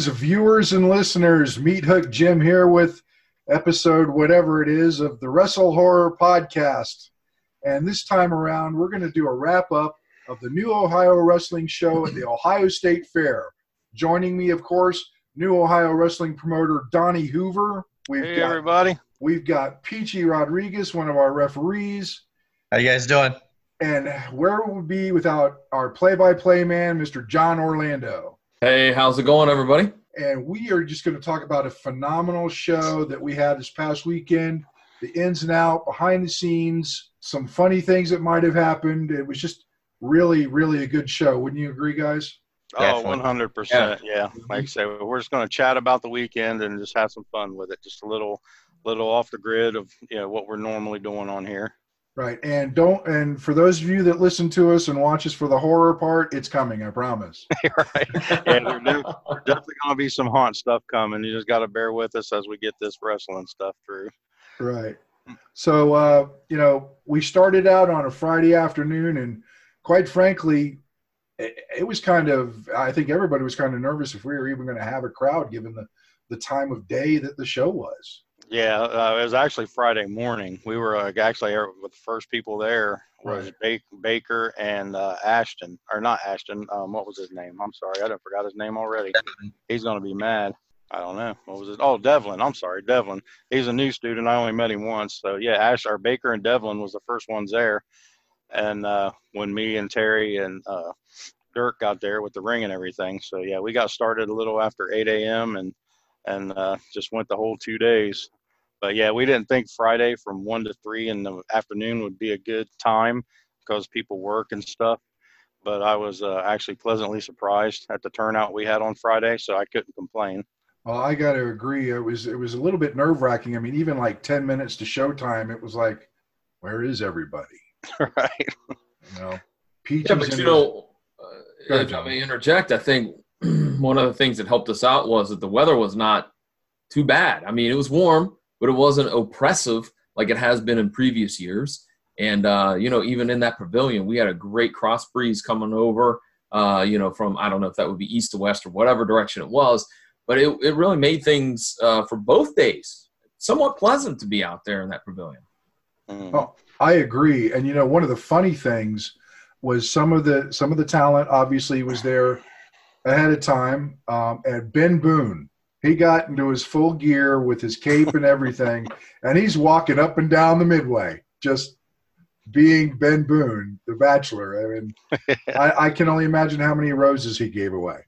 Greetings, viewers and listeners. Meat Hook Jim here with episode whatever it is of the Wrestle Horror Podcast. And this time around, we're going to do a wrap up of the new Ohio Wrestling Show at the Ohio State Fair. Joining me, of course, new Ohio Wrestling promoter Donnie Hoover. We've hey, got, everybody. We've got Peachy Rodriguez, one of our referees. How you guys doing? And where would we be without our play-by-play man, Mr. John Orlando? Hey, how's it going, everybody? And we are just going to talk about a phenomenal show that we had this past weekend, the ins and out, behind the scenes, some funny things that might have happened. It was just really, really a good show. Wouldn't you agree, guys? Oh, 100%. Yeah. Like I say, we're just going to chat about the weekend and just have some fun with it. Just a little, little off the grid of, you know, what we're normally doing on here. Right. And don't and for those of you that listen to us and watch us for the horror part, it's coming, I promise. right. And there's definitely gonna be some haunt stuff coming. You just gotta bear with us as we get this wrestling stuff through. Right. So uh, you know, we started out on a Friday afternoon and quite frankly, it, it was kind of I think everybody was kind of nervous if we were even gonna have a crowd given the the time of day that the show was. Yeah, uh, it was actually Friday morning. We were uh, actually with the first people there was right. Baker and uh, Ashton, or not Ashton. Um, what was his name? I'm sorry, I didn't forgot his name already. He's gonna be mad. I don't know. What was it? Oh, Devlin. I'm sorry, Devlin. He's a new student. I only met him once. So yeah, Ash, our Baker and Devlin was the first ones there. And uh, when me and Terry and uh, Dirk got there with the ring and everything, so yeah, we got started a little after 8 a.m. and and uh, just went the whole two days. But yeah, we didn't think Friday from one to three in the afternoon would be a good time because people work and stuff. But I was uh, actually pleasantly surprised at the turnout we had on Friday, so I couldn't complain. Well, I got to agree. It was it was a little bit nerve wracking. I mean, even like ten minutes to showtime, it was like, where is everybody? right. You know, Peach. Yeah, but you know, uh, if I may interject, I think one of the things that helped us out was that the weather was not too bad. I mean, it was warm, but it wasn't oppressive like it has been in previous years. And uh, you know, even in that pavilion, we had a great cross breeze coming over. Uh, you know, from I don't know if that would be east to west or whatever direction it was, but it, it really made things uh, for both days somewhat pleasant to be out there in that pavilion. Mm. Oh, I agree. And you know, one of the funny things was some of the some of the talent obviously was there ahead of time. Um, and Ben Boone, he got into his full gear with his cape and everything, and he's walking up and down the midway, just being Ben Boone, the Bachelor. I mean, I, I, can only imagine how many roses he gave away.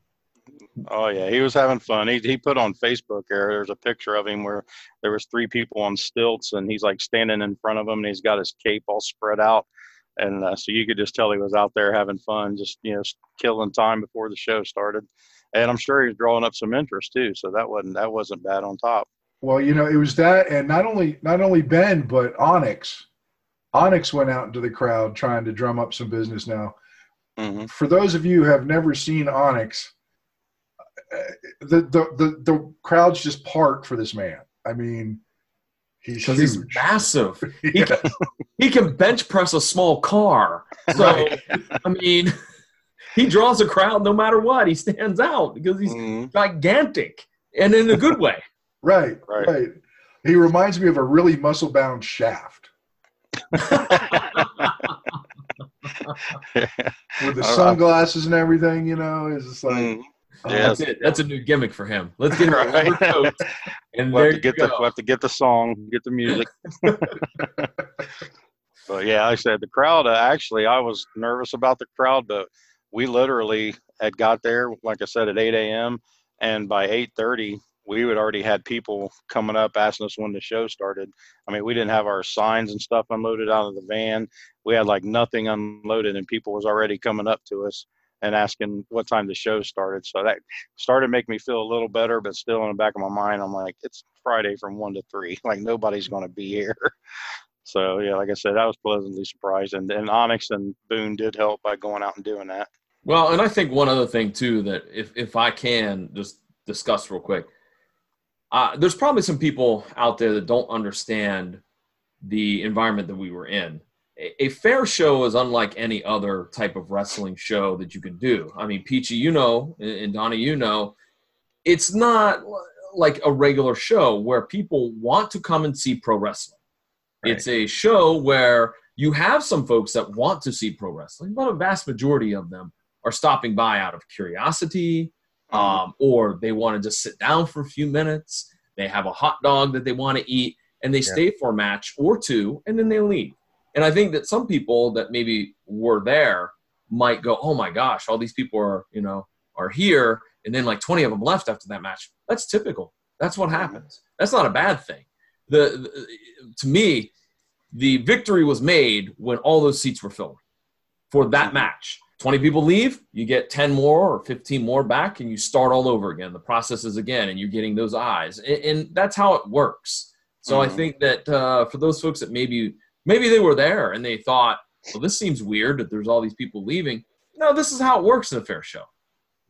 Oh yeah, he was having fun. He he put on Facebook there. There's a picture of him where there was three people on stilts, and he's like standing in front of them, and he's got his cape all spread out, and uh, so you could just tell he was out there having fun, just you know, killing time before the show started and I'm sure he's drawing up some interest too. So that wasn't that wasn't bad on top. Well, you know, it was that, and not only not only Ben, but Onyx. Onyx went out into the crowd trying to drum up some business. Now, mm-hmm. for those of you who have never seen Onyx, uh, the the the, the crowds just part for this man. I mean, he's he's massive. yeah. He can he can bench press a small car. So right. I mean he draws a crowd no matter what. He stands out because he's mm-hmm. gigantic and in a good way. right, right, right. He reminds me of a really muscle bound shaft. With the sunglasses and everything, you know, it's just like. Mm. Yeah, that's it. That's a new gimmick for him. Let's get him right. a coat, and we'll have to get go. the we'll have to get the song, get the music. but yeah, I said the crowd. Uh, actually, I was nervous about the crowd, but we literally had got there, like I said, at 8 a.m. And by 8:30, we had already had people coming up asking us when the show started. I mean, we didn't have our signs and stuff unloaded out of the van. We had like nothing unloaded, and people was already coming up to us and asking what time the show started. So that started making me feel a little better, but still in the back of my mind, I'm like, it's Friday from one to three. Like nobody's going to be here. So yeah, like I said, I was pleasantly surprised, and, and Onyx and Boone did help by going out and doing that. Well, and I think one other thing too that if if I can just discuss real quick, uh, there's probably some people out there that don't understand the environment that we were in. A, a fair show is unlike any other type of wrestling show that you can do. I mean, Peachy, you know, and Donnie, you know, it's not like a regular show where people want to come and see pro wrestling. Right. It's a show where you have some folks that want to see pro wrestling, but a vast majority of them are stopping by out of curiosity, mm-hmm. um, or they want to just sit down for a few minutes. They have a hot dog that they want to eat, and they yeah. stay for a match or two, and then they leave. And I think that some people that maybe were there might go, "Oh my gosh, all these people are you know are here," and then like 20 of them left after that match. That's typical. That's what happens. That's not a bad thing. The, the to me, the victory was made when all those seats were filled for that mm-hmm. match. 20 people leave, you get 10 more or 15 more back, and you start all over again. The process is again, and you're getting those eyes. And, and that's how it works. So mm-hmm. I think that uh, for those folks that maybe maybe they were there and they thought, well, this seems weird that there's all these people leaving. No, this is how it works in a fair show.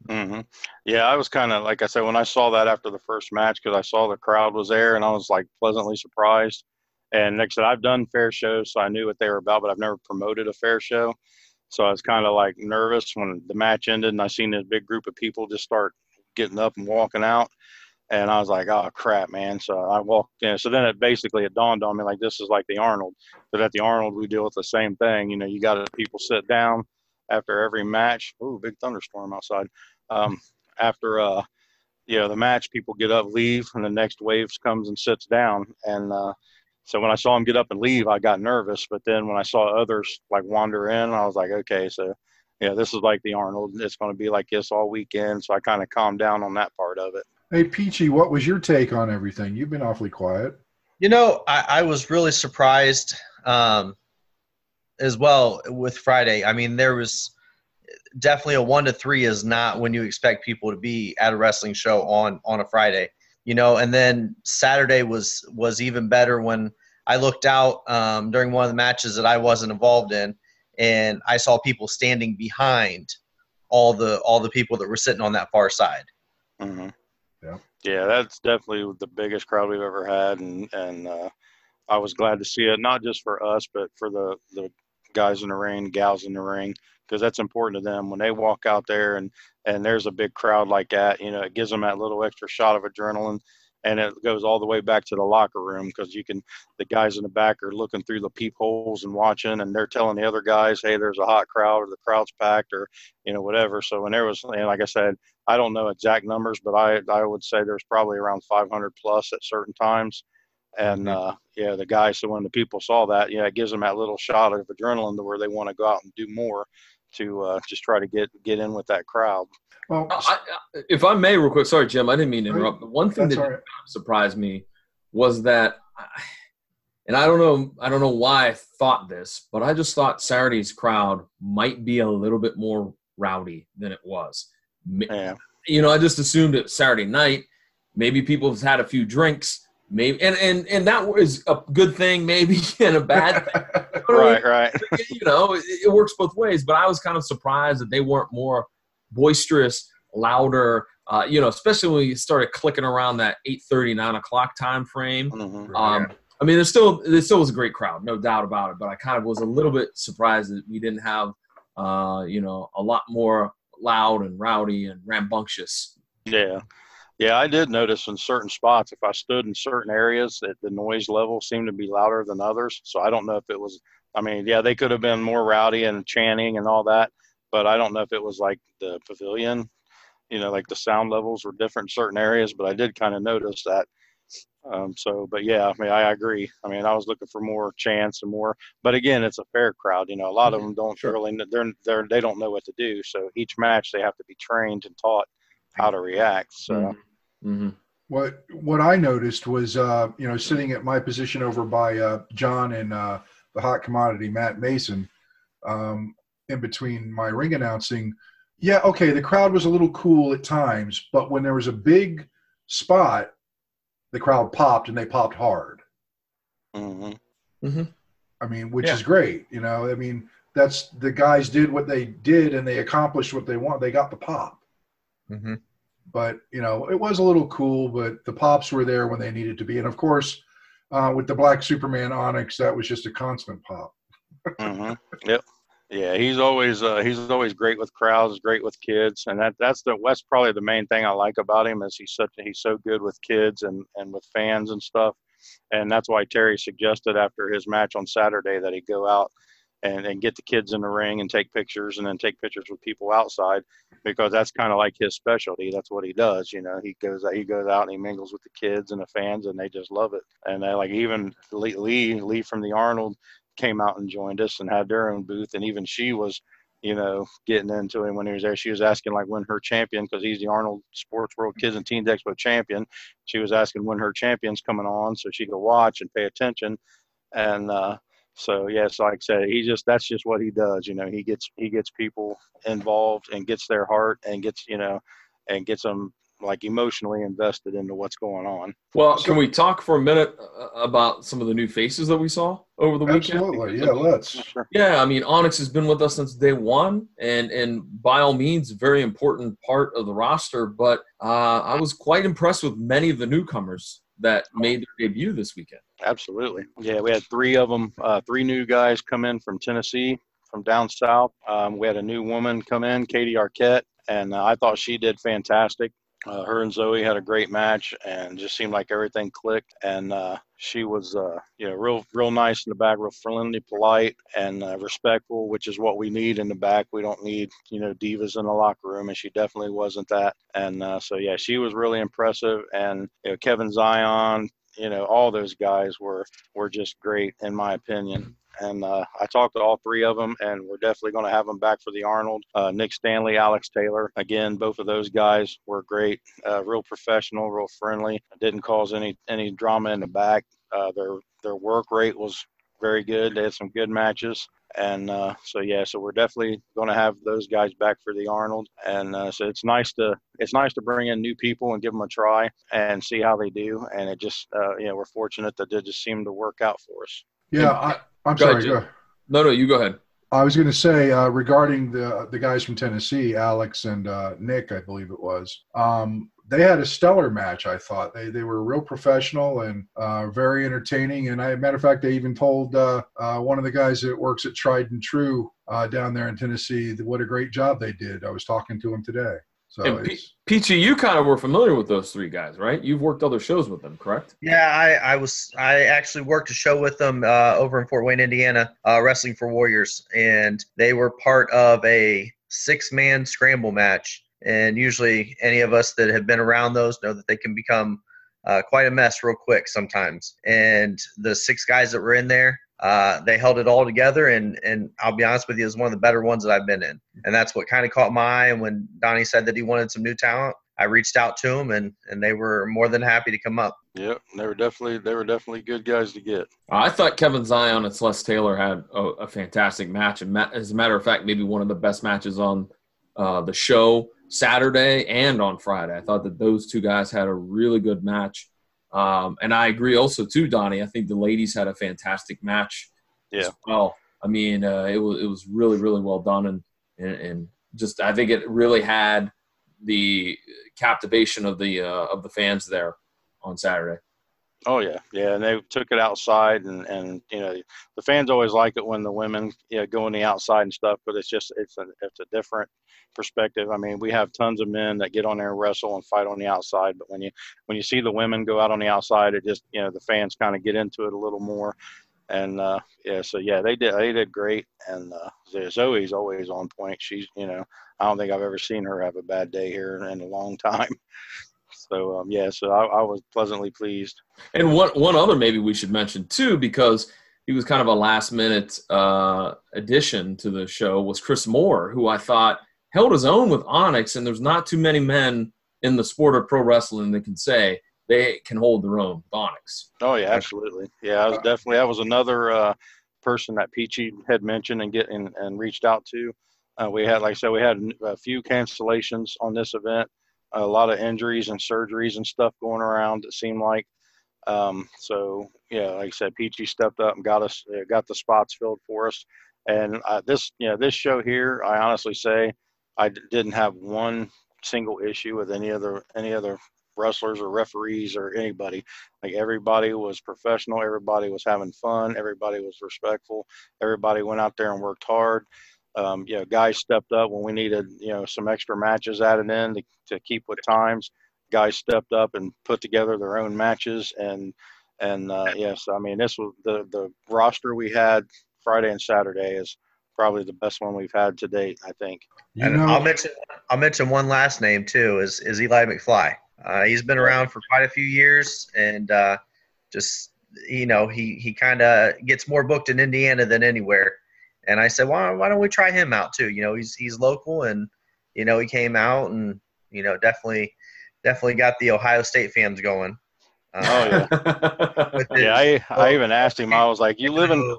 Mm-hmm. Yeah, I was kind of like I said when I saw that after the first match because I saw the crowd was there and I was like pleasantly surprised. And next, said, I've done fair shows, so I knew what they were about, but I've never promoted a fair show. So I was kind of like nervous when the match ended and I seen this big group of people just start getting up and walking out. And I was like, oh crap, man. So I walked in. So then it basically it dawned on me like this is like the Arnold. But at the Arnold we deal with the same thing. You know, you got people sit down after every match. Ooh, big thunderstorm outside. Um, after uh, you know the match, people get up, leave, and the next waves comes and sits down. And uh, so when I saw him get up and leave, I got nervous. But then when I saw others like wander in, I was like, okay, so yeah, this is like the Arnold. It's going to be like this all weekend. So I kind of calmed down on that part of it. Hey, Peachy, what was your take on everything? You've been awfully quiet. You know, I, I was really surprised um, as well with Friday. I mean, there was definitely a one to three is not when you expect people to be at a wrestling show on on a Friday. You know, and then Saturday was was even better when I looked out um, during one of the matches that I wasn't involved in, and I saw people standing behind all the all the people that were sitting on that far side. Mm-hmm. Yeah, yeah, that's definitely the biggest crowd we've ever had, and and uh, I was glad to see it, not just for us, but for the the guys in the ring, gals in the ring, because that's important to them when they walk out there and and there's a big crowd like that. You know, it gives them that little extra shot of adrenaline, and it goes all the way back to the locker room because you can the guys in the back are looking through the peepholes and watching, and they're telling the other guys, hey, there's a hot crowd or the crowd's packed or you know whatever. So when there was, and like I said, I don't know exact numbers, but I I would say there's probably around 500 plus at certain times and mm-hmm. uh, yeah, the guys. So when the people saw that, yeah, it gives them that little shot of adrenaline to where they want to go out and do more to uh, just try to get get in with that crowd. Well, I, if I may, real quick, sorry, Jim, I didn't mean to interrupt. But one thing that right. surprised me was that, and I don't know, I don't know why I thought this, but I just thought Saturday's crowd might be a little bit more rowdy than it was. Yeah. You know, I just assumed it Saturday night. Maybe people have had a few drinks maybe and and and that was a good thing maybe and a bad thing. Right right. You know it, it, works both ways but i was kind of surprised that they weren't more boisterous louder uh, you know especially when you started clicking around that 8 30 9 o'clock time frame mm-hmm, um, i mean there's still there still was a great crowd no doubt about it but i kind of was a little bit surprised that we didn't have uh, you know a lot more loud and rowdy and rambunctious. Yeah yeah, I did notice in certain spots, if I stood in certain areas, that the noise level seemed to be louder than others. So I don't know if it was, I mean, yeah, they could have been more rowdy and chanting and all that, but I don't know if it was like the pavilion, you know, like the sound levels were different in certain areas, but I did kind of notice that. Um, so, but yeah, I mean, I agree. I mean, I was looking for more chance and more, but again, it's a fair crowd. You know, a lot of mm-hmm. them don't sure. really, they're, they're, they don't know what to do. So each match they have to be trained and taught how to react. So. Mm-hmm Mm-hmm. What what I noticed was, uh, you know, sitting at my position over by uh, John and uh, the hot commodity Matt Mason, um, in between my ring announcing. Yeah, okay, the crowd was a little cool at times, but when there was a big spot, the crowd popped and they popped hard. Mm-hmm. Mm-hmm. I mean, which yeah. is great. You know, I mean, that's the guys did what they did and they accomplished what they want. They got the pop. Mm-hmm but you know it was a little cool but the pops were there when they needed to be. And of course uh, with the black superman onyx that was just a constant pop. Mm-hmm. yep. Yeah, he's always uh, he's always great with crowds, great with kids, and that that's the West probably the main thing I like about him is he's such he's so good with kids and and with fans and stuff, and that's why Terry suggested after his match on Saturday that he go out and, and get the kids in the ring and take pictures and then take pictures with people outside because that's kind of like his specialty. That's what he does. You know, he goes he goes out and he mingles with the kids and the fans and they just love it. And they like even Lee Lee Lee from the Arnold came out and joined us and had their own booth and even she was you know, getting into him when he was there. She was asking like when her champion, because he's the Arnold Sports World Kids and Teens Expo champion. She was asking when her champion's coming on so she could watch and pay attention. And uh, so yes, like I said, he just that's just what he does. You know, he gets he gets people involved and gets their heart and gets you know and gets them like emotionally invested into what's going on. Well, can we talk for a minute uh, about some of the new faces that we saw over the weekend? Absolutely, yeah, let's. Yeah, I mean, Onyx has been with us since day one, and and by all means, very important part of the roster. But uh, I was quite impressed with many of the newcomers that made their debut this weekend. Absolutely. Yeah, we had three of them, uh, three new guys come in from Tennessee, from down south. Um, we had a new woman come in, Katie Arquette, and uh, I thought she did fantastic. Uh, her and Zoe had a great match, and just seemed like everything clicked. And uh, she was, uh, you know, real, real nice in the back, real friendly, polite, and uh, respectful, which is what we need in the back. We don't need, you know, divas in the locker room, and she definitely wasn't that. And so, yeah, she was really impressive. And you know, Kevin Zion, you know, all those guys were were just great in my opinion. And uh, I talked to all three of them, and we're definitely going to have them back for the Arnold. Uh, Nick Stanley, Alex Taylor. Again, both of those guys were great, uh, real professional, real friendly. Didn't cause any any drama in the back. Uh, their their work rate was very good. They had some good matches. And uh, so yeah, so we're definitely going to have those guys back for the Arnold, and uh, so it's nice to it's nice to bring in new people and give them a try and see how they do. And it just uh, you know we're fortunate that it just seemed to work out for us. Yeah, I, I'm go sorry. Ahead, go. No, no, you go ahead. I was going to say uh, regarding the the guys from Tennessee, Alex and uh, Nick, I believe it was. Um, they had a stellar match. I thought they they were real professional and uh, very entertaining. And I, matter of fact, I even told uh, uh, one of the guys that works at Tried and True uh, down there in Tennessee what a great job they did. I was talking to him today. So and P- Peachy, you kind of were familiar with those three guys, right? You've worked other shows with them, correct? Yeah, I, I was. I actually worked a show with them uh, over in Fort Wayne, Indiana, uh, Wrestling for Warriors, and they were part of a six-man scramble match. And usually, any of us that have been around those know that they can become uh, quite a mess real quick sometimes. And the six guys that were in there, uh, they held it all together, and and I'll be honest with you, it was one of the better ones that I've been in, and that's what kind of caught my eye. And when Donnie said that he wanted some new talent, I reached out to them, and and they were more than happy to come up. Yep, they were definitely they were definitely good guys to get. I thought Kevin Zion and Celeste Taylor had a, a fantastic match, and as a matter of fact, maybe one of the best matches on uh, the show Saturday and on Friday. I thought that those two guys had a really good match. Um, and I agree also too, Donnie. I think the ladies had a fantastic match yeah. as well. I mean, uh, it was it was really really well done, and, and, and just I think it really had the captivation of the uh, of the fans there on Saturday. Oh yeah, yeah, and they took it outside, and and you know the fans always like it when the women you know, go on the outside and stuff, but it's just it's a it's a different perspective. I mean, we have tons of men that get on there and wrestle and fight on the outside, but when you when you see the women go out on the outside, it just you know the fans kind of get into it a little more, and uh, yeah, so yeah, they did they did great, and uh, Zoe's always on point. She's you know I don't think I've ever seen her have a bad day here in a long time. So um, yeah, so I, I, was pleasantly pleased. And one one other maybe we should mention too, because he was kind of a last minute uh, addition to the show was Chris Moore, who I thought held his own with Onyx, and there's not too many men in the sport of pro wrestling that can say they can hold their own with Onyx. Oh yeah, absolutely. Yeah, I was definitely that was another uh, person that Peachy had mentioned and get and, and reached out to. Uh, we had, like I said, we had a few cancellations on this event a lot of injuries and surgeries and stuff going around. It seemed like. Um, so yeah, like I said, Peachy stepped up and got us uh, got the spots filled for us. And uh, this you know this show here, I honestly say, I d- didn't have one single issue with any other any other wrestlers or referees or anybody. Like everybody was professional, everybody was having fun, everybody was respectful, everybody went out there and worked hard. Um, you know, guys stepped up when we needed, you know, some extra matches added in to, to keep with times. Guys stepped up and put together their own matches, and and uh, yes, I mean this was the the roster we had Friday and Saturday is probably the best one we've had to date. I think. You and know, I'll mention I'll mention one last name too is is Eli McFly. Uh, he's been around for quite a few years, and uh, just you know he he kind of gets more booked in Indiana than anywhere. And I said, why why don't we try him out too? You know, he's he's local, and you know he came out and you know definitely definitely got the Ohio State fans going. Uh, oh yeah, yeah. I I even asked him. I was like, "You live in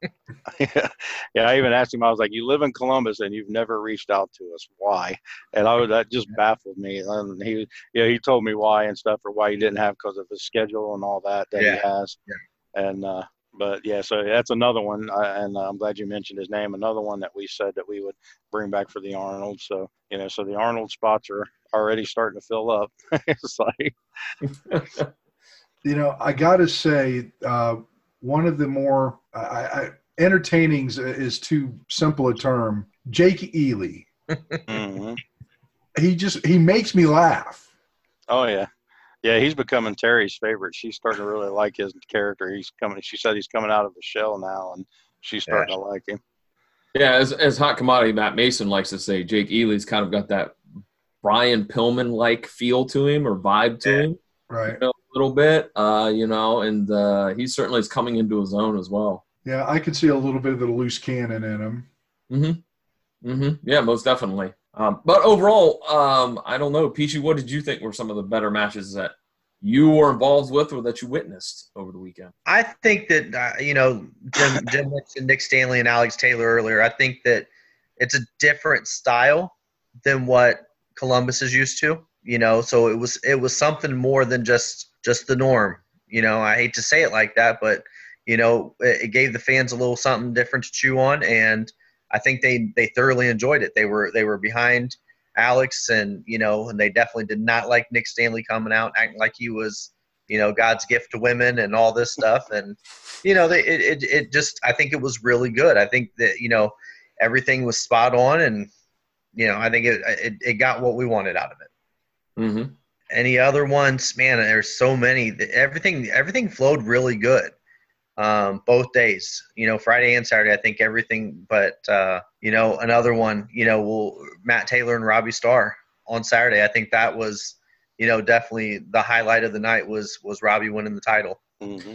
yeah, I even asked him. I was like, "You live in Columbus and you've never reached out to us. Why?" And I was that just baffled me. And he, yeah, he told me why and stuff, or why he didn't have because of his schedule and all that that yeah. he has. Yeah. And uh, but yeah, so that's another one, uh, and I'm glad you mentioned his name. Another one that we said that we would bring back for the Arnold. So you know, so the Arnold spots are already starting to fill up. it's like, you know, I got to say. Uh, one of the more I, I, entertaining is too simple a term. Jake Ely. mm-hmm. He just he makes me laugh. Oh yeah, yeah. He's becoming Terry's favorite. She's starting to really like his character. He's coming. She said he's coming out of the shell now, and she's starting yeah. to like him. Yeah, as as hot commodity Matt Mason likes to say, Jake Ely's kind of got that Brian Pillman like feel to him or vibe to yeah. him. Right. You know, little bit, uh, you know, and uh, he certainly is coming into his own as well. Yeah, I could see a little bit of the loose cannon in him. Mm-hmm. Mm-hmm. Yeah, most definitely. Um, but overall, um, I don't know, Peachy. What did you think were some of the better matches that you were involved with or that you witnessed over the weekend? I think that uh, you know Jim, Jim mentioned Nick Stanley and Alex Taylor earlier. I think that it's a different style than what Columbus is used to. You know, so it was it was something more than just just the norm. You know, I hate to say it like that, but you know, it, it gave the fans a little something different to chew on, and I think they they thoroughly enjoyed it. They were they were behind Alex, and you know, and they definitely did not like Nick Stanley coming out acting like he was you know God's gift to women and all this stuff, and you know, they, it, it it just I think it was really good. I think that you know everything was spot on, and you know, I think it it, it got what we wanted out of it. Mm-hmm. Any other ones? Man, there's so many. Everything everything flowed really good. Um, both days, you know, Friday and Saturday. I think everything, but uh, you know, another one. You know, will Matt Taylor and Robbie Starr on Saturday. I think that was, you know, definitely the highlight of the night was was Robbie winning the title. Mm-hmm.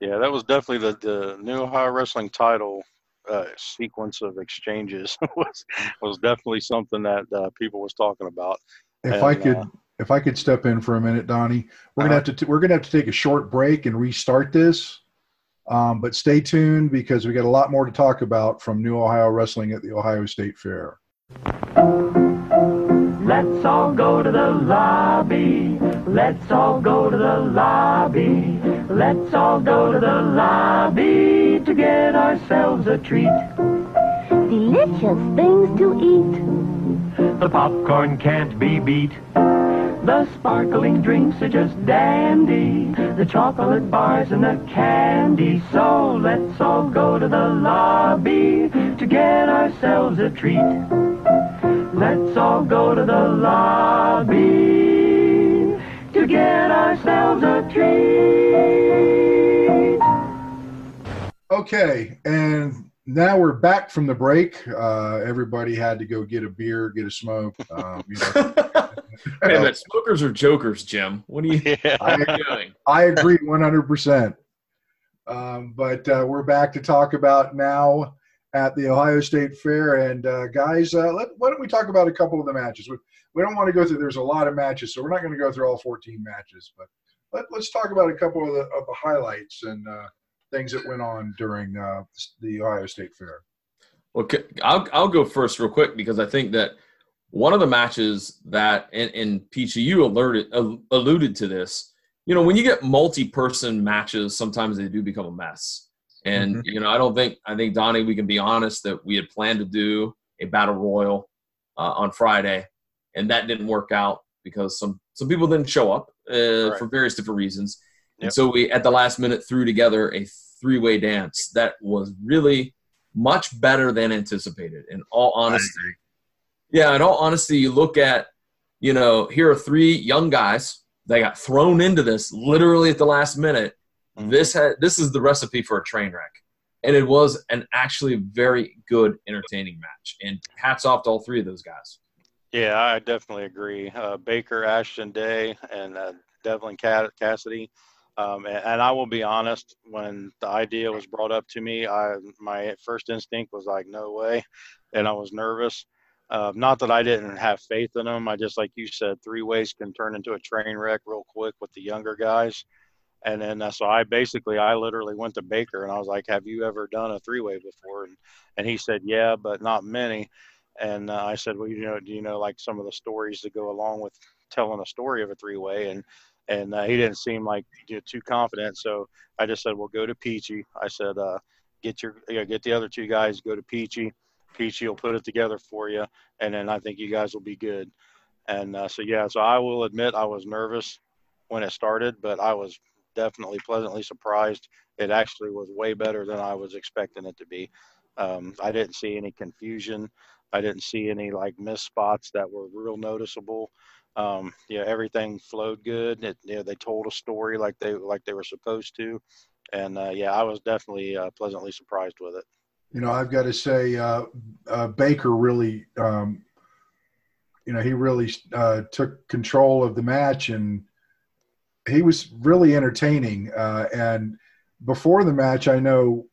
Yeah, that was definitely the the new Ohio Wrestling title uh, sequence of exchanges was was definitely something that uh, people was talking about. If and, I could, uh, if I could step in for a minute, Donnie, we're gonna uh-huh. have to t- we're gonna have to take a short break and restart this. Um, but stay tuned because we got a lot more to talk about from New Ohio Wrestling at the Ohio State Fair. Let's all go to the lobby. Let's all go to the lobby. Let's all go to the lobby to get ourselves a treat. Delicious things to eat. The popcorn can't be beat. The sparkling drinks are just dandy. The chocolate bars and the candy. So let's all go to the lobby to get ourselves a treat. Let's all go to the lobby to get ourselves a treat. Okay, and now we're back from the break. Uh, everybody had to go get a beer, get a smoke. Um, you know. Wait a minute, smokers are jokers, Jim. What are you, yeah. I, doing? I agree 100%. Um, but uh, we're back to talk about now at the Ohio State Fair. And uh, guys, uh, let, why don't we talk about a couple of the matches? We, we don't want to go through, there's a lot of matches, so we're not going to go through all 14 matches. But let, us talk about a couple of the, of the highlights and uh, things that went on during uh, the Ohio State Fair. Well, I'll, I'll go first real quick because I think that – one of the matches that and, and Peachy, you alerted uh, alluded to this. You know, when you get multi-person matches, sometimes they do become a mess. And mm-hmm. you know, I don't think I think Donnie, we can be honest that we had planned to do a battle royal uh, on Friday, and that didn't work out because some some people didn't show up uh, right. for various different reasons. Yep. And so we at the last minute threw together a three-way dance that was really much better than anticipated. In all honesty, yeah. In all honesty, you look at, you know, here are three young guys. They got thrown into this literally at the last minute. Mm-hmm. This had this is the recipe for a train wreck, and it was an actually very good, entertaining match. And hats off to all three of those guys. Yeah, I definitely agree. Uh, Baker, Ashton Day, and uh, Devlin Cassidy um, and, and, I will be honest, when the idea was brought up to me, I my first instinct was like, no way, and I was nervous. Uh, not that I didn't have faith in them. I just, like you said, three ways can turn into a train wreck real quick with the younger guys. And then uh, so I basically, I literally went to Baker and I was like, "Have you ever done a three way before?" And and he said, "Yeah, but not many." And uh, I said, "Well, you know, do you know like some of the stories that go along with telling a story of a three way?" And and uh, he didn't seem like too confident. So I just said, "Well, go to Peachy." I said, uh, "Get your you know, get the other two guys. Go to Peachy. Peachy will put it together for you, and then I think you guys will be good." And uh, so yeah, so I will admit I was nervous when it started, but I was definitely pleasantly surprised. It actually was way better than I was expecting it to be. Um, I didn't see any confusion. I didn't see any like missed spots that were real noticeable um, yeah, everything flowed good. It, you know, they told a story like they like they were supposed to, and uh, yeah, I was definitely uh, pleasantly surprised with it. You know, I've got to say, uh, uh Baker really, um, you know, he really uh, took control of the match, and he was really entertaining. Uh, and before the match, I know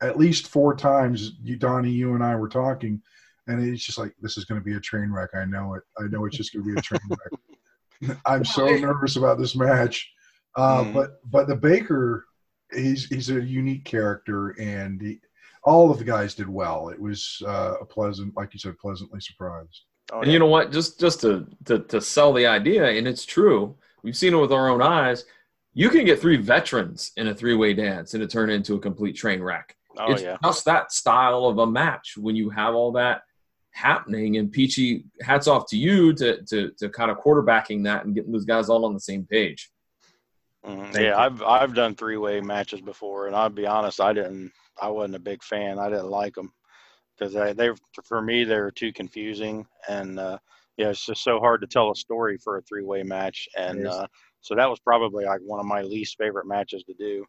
at least four times, you, Donnie, you and I were talking and it's just like this is going to be a train wreck. I know it. I know it's just going to be a train wreck. I'm so nervous about this match, uh, mm. but but the Baker, he's he's a unique character, and he, all of the guys did well. It was uh, a pleasant, like you said, pleasantly surprised. Oh, and you know what? Just just to, to to sell the idea, and it's true. We've seen it with our own eyes. You can get three veterans in a three-way dance and it turn into a complete train wreck. Oh, it's yeah. just that style of a match when you have all that happening. And Peachy, hats off to you to to to kind of quarterbacking that and getting those guys all on the same page. Mm-hmm. Yeah, I've I've done three way matches before, and I'll be honest, I didn't. I wasn't a big fan. I didn't like them because they they for me they were too confusing, and uh, yeah, it's just so hard to tell a story for a three way match, and uh, so that was probably like one of my least favorite matches to do.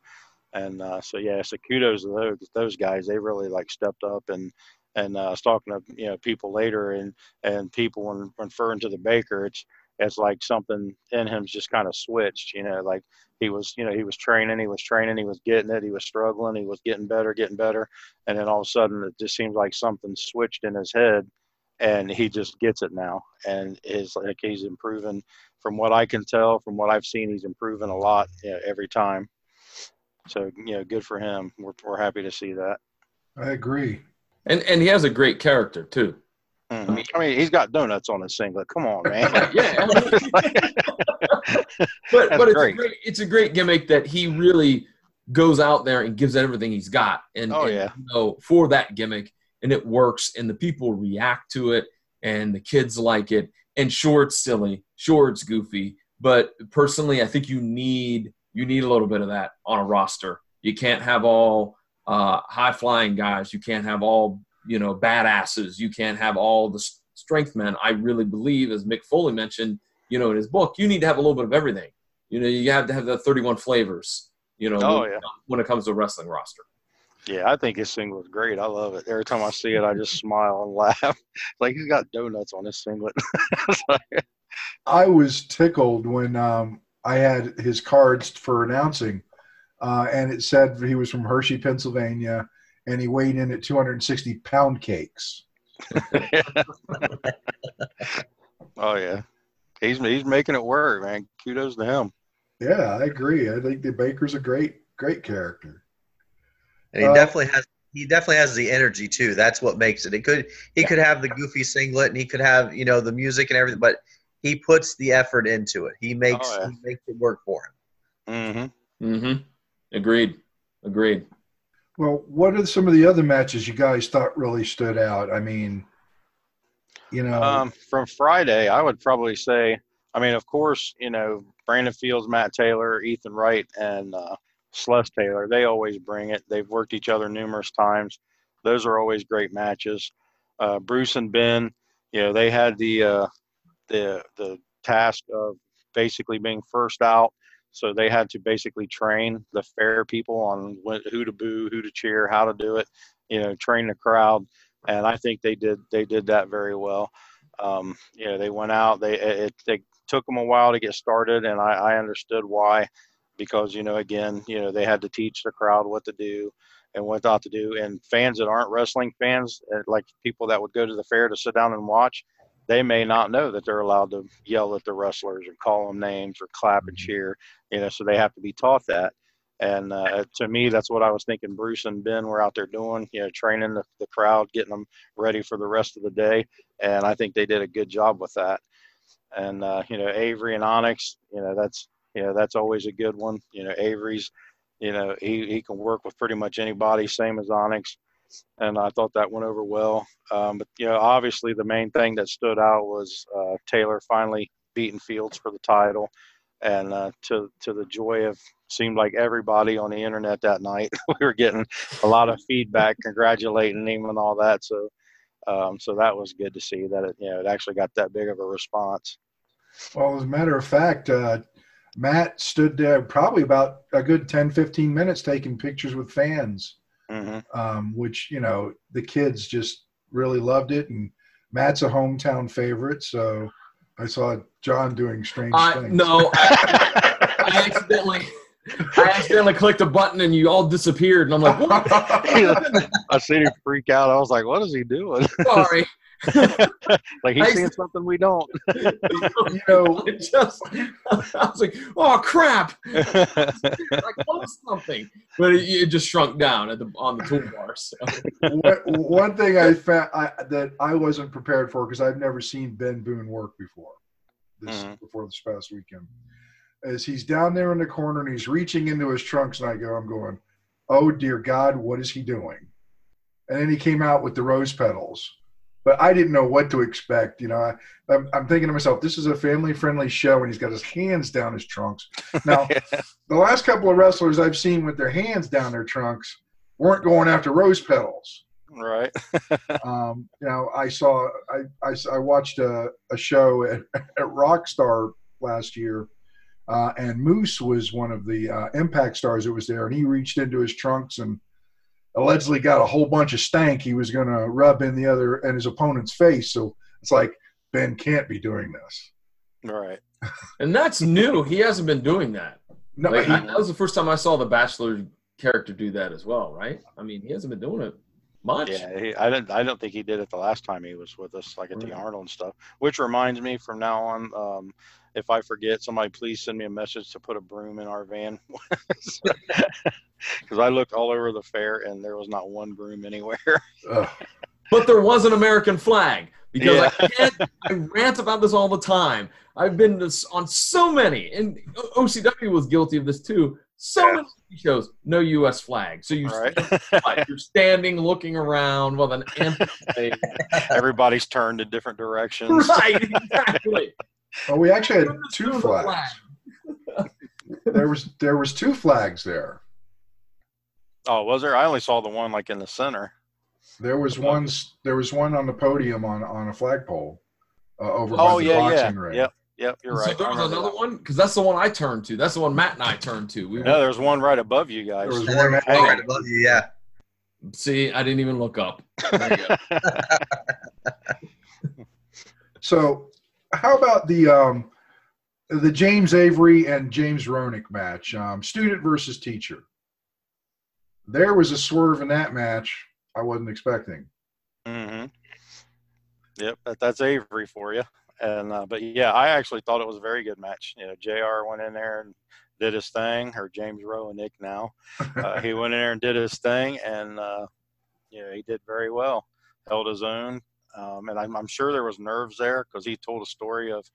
And uh, so yeah, so kudos to those those guys. They really like stepped up and and uh, I was talking to you know people later, and and people when referring to the baker, it's it's like something in him's just kind of switched. You know, like he was you know he was training, he was training, he was getting it, he was struggling, he was getting better, getting better, and then all of a sudden it just seems like something switched in his head, and he just gets it now, and is like he's improving. From what I can tell, from what I've seen, he's improving a lot you know, every time. So you know, good for him. We're we're happy to see that. I agree and and he has a great character too. Mm-hmm. I, mean, I mean, he's got donuts on his singlet. Come on, man. yeah. but but it's great. a great it's a great gimmick that he really goes out there and gives everything he's got. And, oh, and, yeah. You know, for that gimmick, and it works, and the people react to it, and the kids like it. And sure, it's silly. Sure, it's goofy. But personally, I think you need you need a little bit of that on a roster. You can't have all uh, high flying guys. You can't have all you know badasses. You can't have all the strength men. I really believe, as Mick Foley mentioned, you know, in his book, you need to have a little bit of everything. You know, you have to have the 31 flavors. You know, oh, when, yeah. when it comes to wrestling roster. Yeah, I think his singlet is great. I love it. Every time I see it, I just smile and laugh. like he's got donuts on his singlet. I was tickled when um, I had his cards for announcing uh, and it said he was from Hershey, Pennsylvania, and he weighed in at 260 pound cakes. oh yeah, he's he's making it work, man. Kudos to him. Yeah, I agree. I think the Baker's a great great character. And he uh, definitely has he definitely has the energy too. That's what makes it. It could he yeah. could have the goofy singlet and he could have you know the music and everything, but he puts the effort into it. He makes oh, yeah. he makes it work for him. Mm-hmm. Mm-hmm. Agreed. Agreed. Well, what are some of the other matches you guys thought really stood out? I mean, you know, um, from Friday, I would probably say, I mean, of course, you know, Brandon Fields, Matt Taylor, Ethan Wright, and uh, Celeste Taylor, they always bring it. They've worked each other numerous times. those are always great matches. Uh, Bruce and Ben, you know, they had the uh, the the task of basically being first out, so they had to basically train the fair people on who to boo, who to cheer, how to do it. You know, train the crowd, and I think they did they did that very well. Um, you know, they went out. They it, it took them a while to get started, and I, I understood why, because you know, again, you know, they had to teach the crowd what to do and what not to do. And fans that aren't wrestling fans, uh, like people that would go to the fair to sit down and watch, they may not know that they're allowed to yell at the wrestlers and call them names or clap and mm-hmm. cheer. You know, so they have to be taught that. And uh, to me, that's what I was thinking. Bruce and Ben were out there doing, you know, training the, the crowd, getting them ready for the rest of the day. And I think they did a good job with that. And uh, you know, Avery and Onyx, you know, that's you know that's always a good one. You know, Avery's, you know, he he can work with pretty much anybody, same as Onyx. And I thought that went over well. Um, but you know, obviously the main thing that stood out was uh, Taylor finally beating Fields for the title. And uh, to to the joy of seemed like everybody on the internet that night we were getting a lot of feedback congratulating him and all that. So um, so that was good to see that it you know it actually got that big of a response. Well as a matter of fact uh, matt stood there probably about a good 10 15 minutes taking pictures with fans mm-hmm. um, which you know the kids just really loved it and matt's a hometown favorite so I saw John doing strange uh, things. No, I, I accidentally. I accidentally clicked a button and you all disappeared, and I'm like, what? I seen him freak out. I was like, what is he doing? Sorry. Like he's seeing something we don't. you know, just I was like, oh crap! like close something, but it, it, just shrunk down at the on the toolbar. So. one thing I found I, that I wasn't prepared for because I've never seen Ben Boone work before. This mm-hmm. before this past weekend, as he's down there in the corner and he's reaching into his trunks, and I go, I'm going, oh dear God, what is he doing? And then he came out with the rose petals but I didn't know what to expect. You know, I, I'm, I'm thinking to myself, this is a family friendly show, and he's got his hands down his trunks. Now, the last couple of wrestlers I've seen with their hands down their trunks weren't going after rose petals. Right. um, you know, I saw, I, I, I watched a, a show at, at Rockstar last year. Uh, and Moose was one of the uh, Impact stars that was there, and he reached into his trunks and allegedly got a whole bunch of stank he was going to rub in the other and his opponent's face. So it's like Ben can't be doing this. Right. and that's new. He hasn't been doing that. No, like, he, that was the first time I saw the Bachelor character do that as well. Right. I mean, he hasn't been doing it much. Yeah, he, I didn't. I don't think he did it the last time he was with us, like at right. the Arnold and stuff. Which reminds me, from now on, um, if I forget, somebody please send me a message to put a broom in our van. Because I looked all over the fair and there was not one broom anywhere. but there was an American flag because yeah. I can't. I rant about this all the time. I've been on so many, and OCW was guilty of this too. So yeah. many shows, no U.S. flag. So you right. stand, you're standing, looking around with an empty. Everybody's turned in different directions. Right, exactly. Oh, we actually had two flags. there was there was two flags there. Oh, was there? I only saw the one like in the center. There was one. There was one on the podium on on a flagpole uh, over oh, by the yeah, boxing yeah. ring. Yep. Yep, you're right. So there was another that. one because that's the one I turned to. That's the one Matt and I turned to. We no, there's one right above you guys. There was one right above you. Yeah. See, I didn't even look up. so how about the um, the James Avery and James Roenick match, um, student versus teacher? There was a swerve in that match I wasn't expecting. Mm-hmm. Yep, that, that's Avery for you. And uh, but yeah, I actually thought it was a very good match. You know, Jr. went in there and did his thing, or James Rowe and Nick now. Uh, he went in there and did his thing, and uh, you know he did very well, held his own, um, and I'm, I'm, sure there was nerves there because he told a story of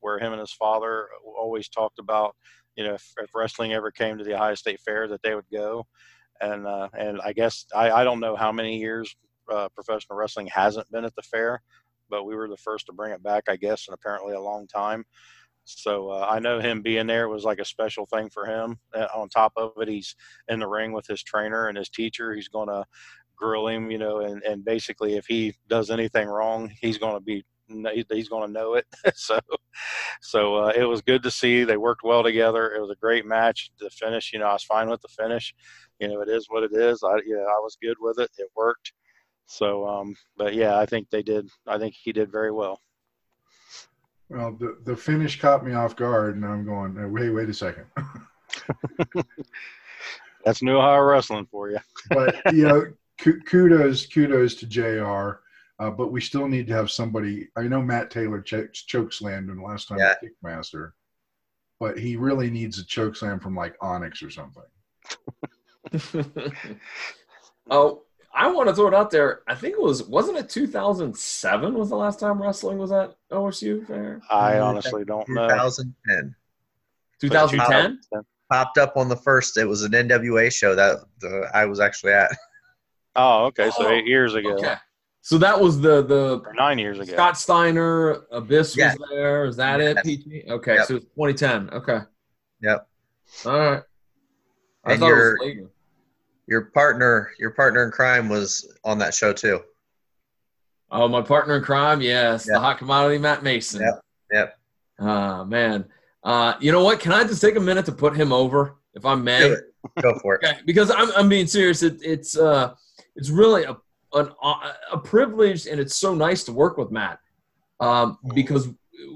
where him and his father always talked about, you know, if, if wrestling ever came to the Ohio State Fair, that they would go. And uh, and I guess I, I don't know how many years uh, professional wrestling hasn't been at the fair, but we were the first to bring it back, I guess, and apparently a long time. So uh, I know him being there was like a special thing for him. Uh, on top of it, he's in the ring with his trainer and his teacher. He's going to grill him, you know, and, and basically if he does anything wrong, he's going to be he's going to know it. so, so uh, it was good to see they worked well together. It was a great match. The finish, you know, I was fine with the finish. You know, it is what it is. I, you know, I was good with it. It worked. So, um, but yeah, I think they did. I think he did very well. Well, the the finish caught me off guard, and I'm going, wait, wait a second. That's New Ohio wrestling for you. but you know, kudos, kudos to Jr. Uh, but we still need to have somebody. I know Matt Taylor ch- choke slammed him last time yeah. Kickmaster, but he really needs a choke slam from like Onyx or something. oh, I want to throw it out there. I think it was wasn't it 2007 was the last time wrestling was at OSU fair? I honestly don't know. 2010. 2010 popped up on the first. It was an NWA show that uh, I was actually at. Oh, okay. So oh, eight years ago. Okay. So that was the the or nine years ago. Scott Steiner, Abyss yeah. was there. Is that it? PG? Okay, yep. so it's 2010. Okay. Yep. All right. I and your your partner, your partner in crime was on that show too. Oh, my partner in crime, yes, yep. the hot commodity, Matt Mason. Yep. Yep. Ah, uh, man. Uh, you know what? Can I just take a minute to put him over, if I may? Go for it. Okay, because I'm, I'm being serious. It, it's uh, it's really a an, a privilege, and it's so nice to work with Matt um, because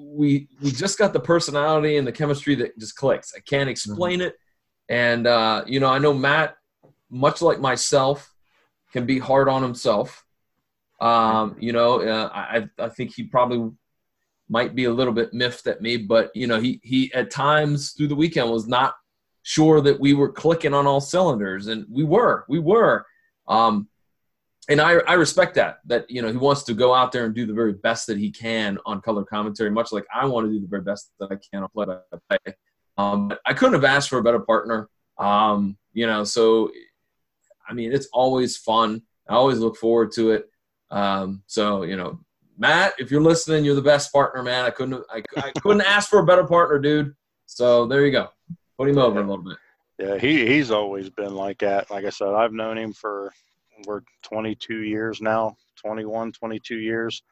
we we just got the personality and the chemistry that just clicks. I can't explain mm-hmm. it, and uh, you know, I know Matt, much like myself, can be hard on himself. Um, you know, uh, I I think he probably might be a little bit miffed at me, but you know, he he at times through the weekend was not sure that we were clicking on all cylinders, and we were, we were. Um, and I, I respect that that you know he wants to go out there and do the very best that he can on color commentary, much like I want to do the very best that I can on play by play. Um, but I couldn't have asked for a better partner. Um, you know, so I mean, it's always fun. I always look forward to it. Um, so you know, Matt, if you're listening, you're the best partner, man. I couldn't I, I couldn't ask for a better partner, dude. So there you go. Put him over a little bit. Yeah, he he's always been like that. Like I said, I've known him for we're 22 years now, 21, 22 years,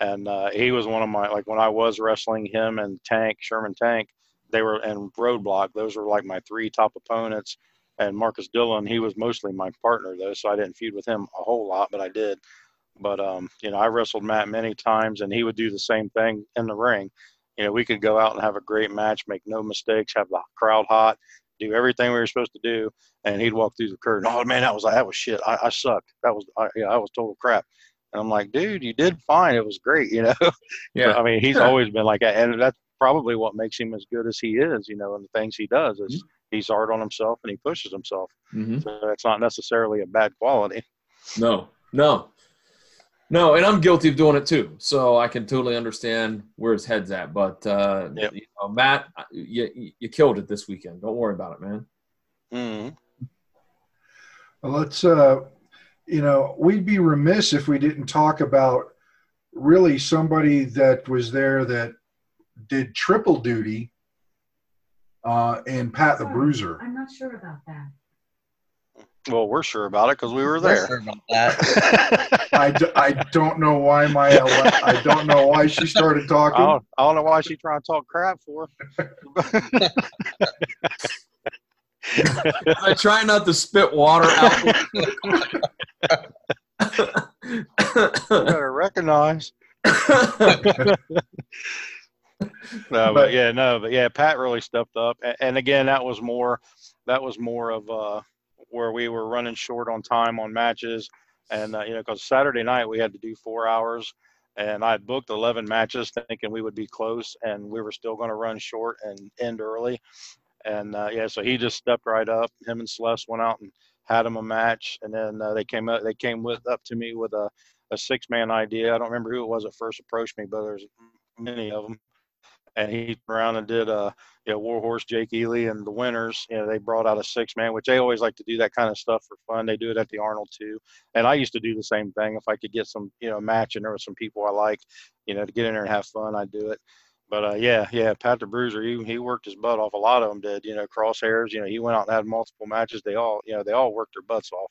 and uh, he was one of my like when I was wrestling him and Tank Sherman Tank, they were and Roadblock. Those were like my three top opponents. And Marcus Dillon, he was mostly my partner though, so I didn't feud with him a whole lot, but I did. But um, you know, I wrestled Matt many times, and he would do the same thing in the ring. You know, we could go out and have a great match, make no mistakes, have the crowd hot, do everything we were supposed to do, and he'd walk through the curtain. Oh man, that was like that was shit. I, I sucked. That was I, yeah, I was total crap. And I'm like, dude, you did fine. It was great, you know. Yeah. I mean, he's always been like that, and that's probably what makes him as good as he is, you know, and the things he does is mm-hmm. he's hard on himself and he pushes himself. Mm-hmm. So that's not necessarily a bad quality. No, no, no, and I'm guilty of doing it too, so I can totally understand where his head's at. But uh, yep. you know, Matt, you you killed it this weekend. Don't worry about it, man. Mm-hmm. Well, let's. Uh, you know, we'd be remiss if we didn't talk about really somebody that was there that did triple duty uh, in Pat the Bruiser. I'm not sure about that. Well, we're sure about it because we were there. Sure I, d- I don't know why my I don't know why she started talking. I don't, I don't know why she trying to talk crap for. I try not to spit water out. you better recognize. no, but yeah, no, but yeah, Pat really stepped up, and, and again, that was more, that was more of uh, where we were running short on time on matches, and uh, you know, because Saturday night we had to do four hours, and I booked 11 matches thinking we would be close, and we were still going to run short and end early, and uh, yeah, so he just stepped right up. Him and Celeste went out and had him a match, and then uh, they came up, they came with up to me with a a six man idea. I don't remember who it was that first approached me, but there's many of them and he turned around and did uh you know Warhorse Jake Ely and the winners you know they brought out a six man which they always like to do that kind of stuff for fun they do it at the Arnold too and I used to do the same thing if I could get some you know match and there was some people I like you know to get in there and have fun I'd do it but uh, yeah, yeah, Pat the Bruiser, he he worked his butt off. A lot of them did. You know, crosshairs. You know, he went out and had multiple matches. They all, you know, they all worked their butts off.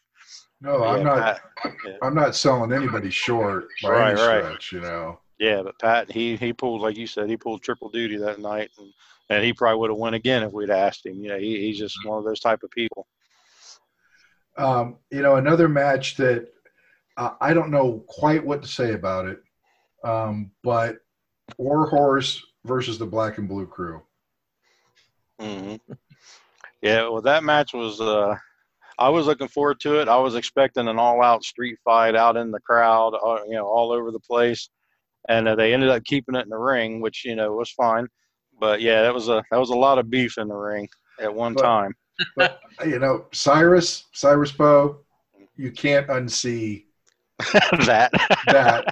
No, Yeah, I'm not. Pat- yeah. I'm not selling anybody short by Right, any right. stretch. You know. Yeah, but Pat, he he pulled like you said, he pulled triple duty that night, and and he probably would have won again if we'd asked him. You know, he, he's just one of those type of people. Um, you know, another match that uh, I don't know quite what to say about it, um, but War Horse versus the Black and Blue Crew. hmm Yeah, well, that match was. uh I was looking forward to it. I was expecting an all-out street fight out in the crowd, uh, you know, all over the place, and uh, they ended up keeping it in the ring, which you know was fine. But yeah, that was a that was a lot of beef in the ring at one But- time. But you know, Cyrus, Cyrus Poe, you can't unsee that. that.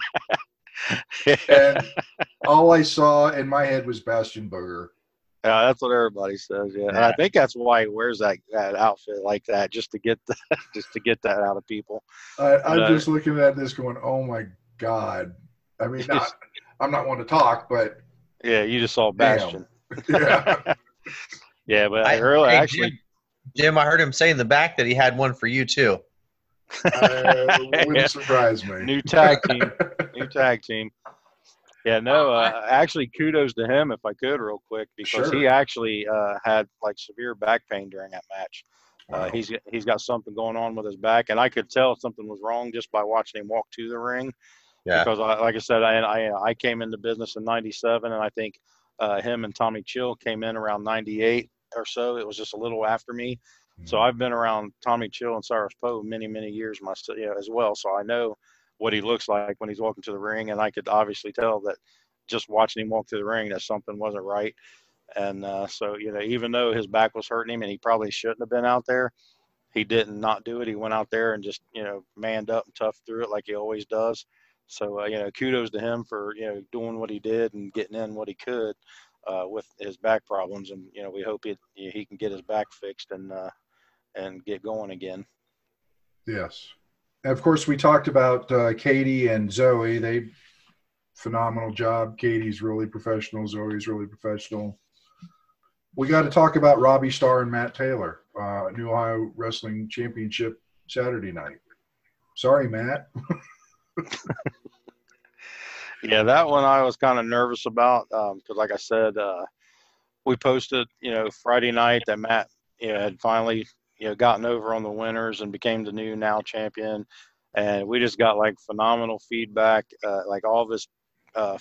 and all I saw in my head was Bastion Booger. Yeah, that's what everybody says. Yeah, and I think that's why he wears that, that outfit like that, just to get the, just to get that out of people. I, I'm Uh, just looking at this, going, "Oh my god!" I mean, not, I'm not one to talk, but Yeah, you just saw Damn. Bastion. yeah, Yeah, but I- I, really hey, actually, Jim, Jim, I heard him say in the back that he had one for you too. uh, wouldn't surprise me. new tag team, new tag team. Yeah, no, uh, actually, kudos to him if I could, real quick, because Sure. he actually uh, had like severe back pain during that match. Uh, he's he's got something going on with his back, and I could tell something was wrong just by watching him walk to the ring. Yeah. Because, I, like I said, I, I I came into business in '97, and I think uh, him and Tommy Chill came in around '98 or so. It was just a little after me. So I've been around Tommy Chill and Cyrus Poe many, many years myself you know, as well. So I know what he looks like when he's walking to the ring, and I could obviously tell that just watching him walk to the ring that something wasn't right. And uh, so you know, even though his back was hurting him, and he probably shouldn't have been out there, he didn't not do it. He went out there and just you know manned up and tough through it like he always does. So uh, you know, kudos to him for you know doing what he did and getting in what he could uh, with his back problems, and you know we hope he he can get his back fixed and uh, and get going again. Yes. And of course, we talked about uh, Katie and Zoe. They phenomenal job. Katie's really professional. Zoe's really professional. We got to talk about Robbie Starr and Matt Taylor, uh, New Ohio Wrestling Championship Saturday night. Sorry, Matt. Yeah, that one I was kind of nervous about because, like I said, uh, we posted, you know, Friday night that Matt, you know, had finally, you know, gotten over on the winners and became the new now champion, and we just got like phenomenal feedback. Uh, like all of his uh,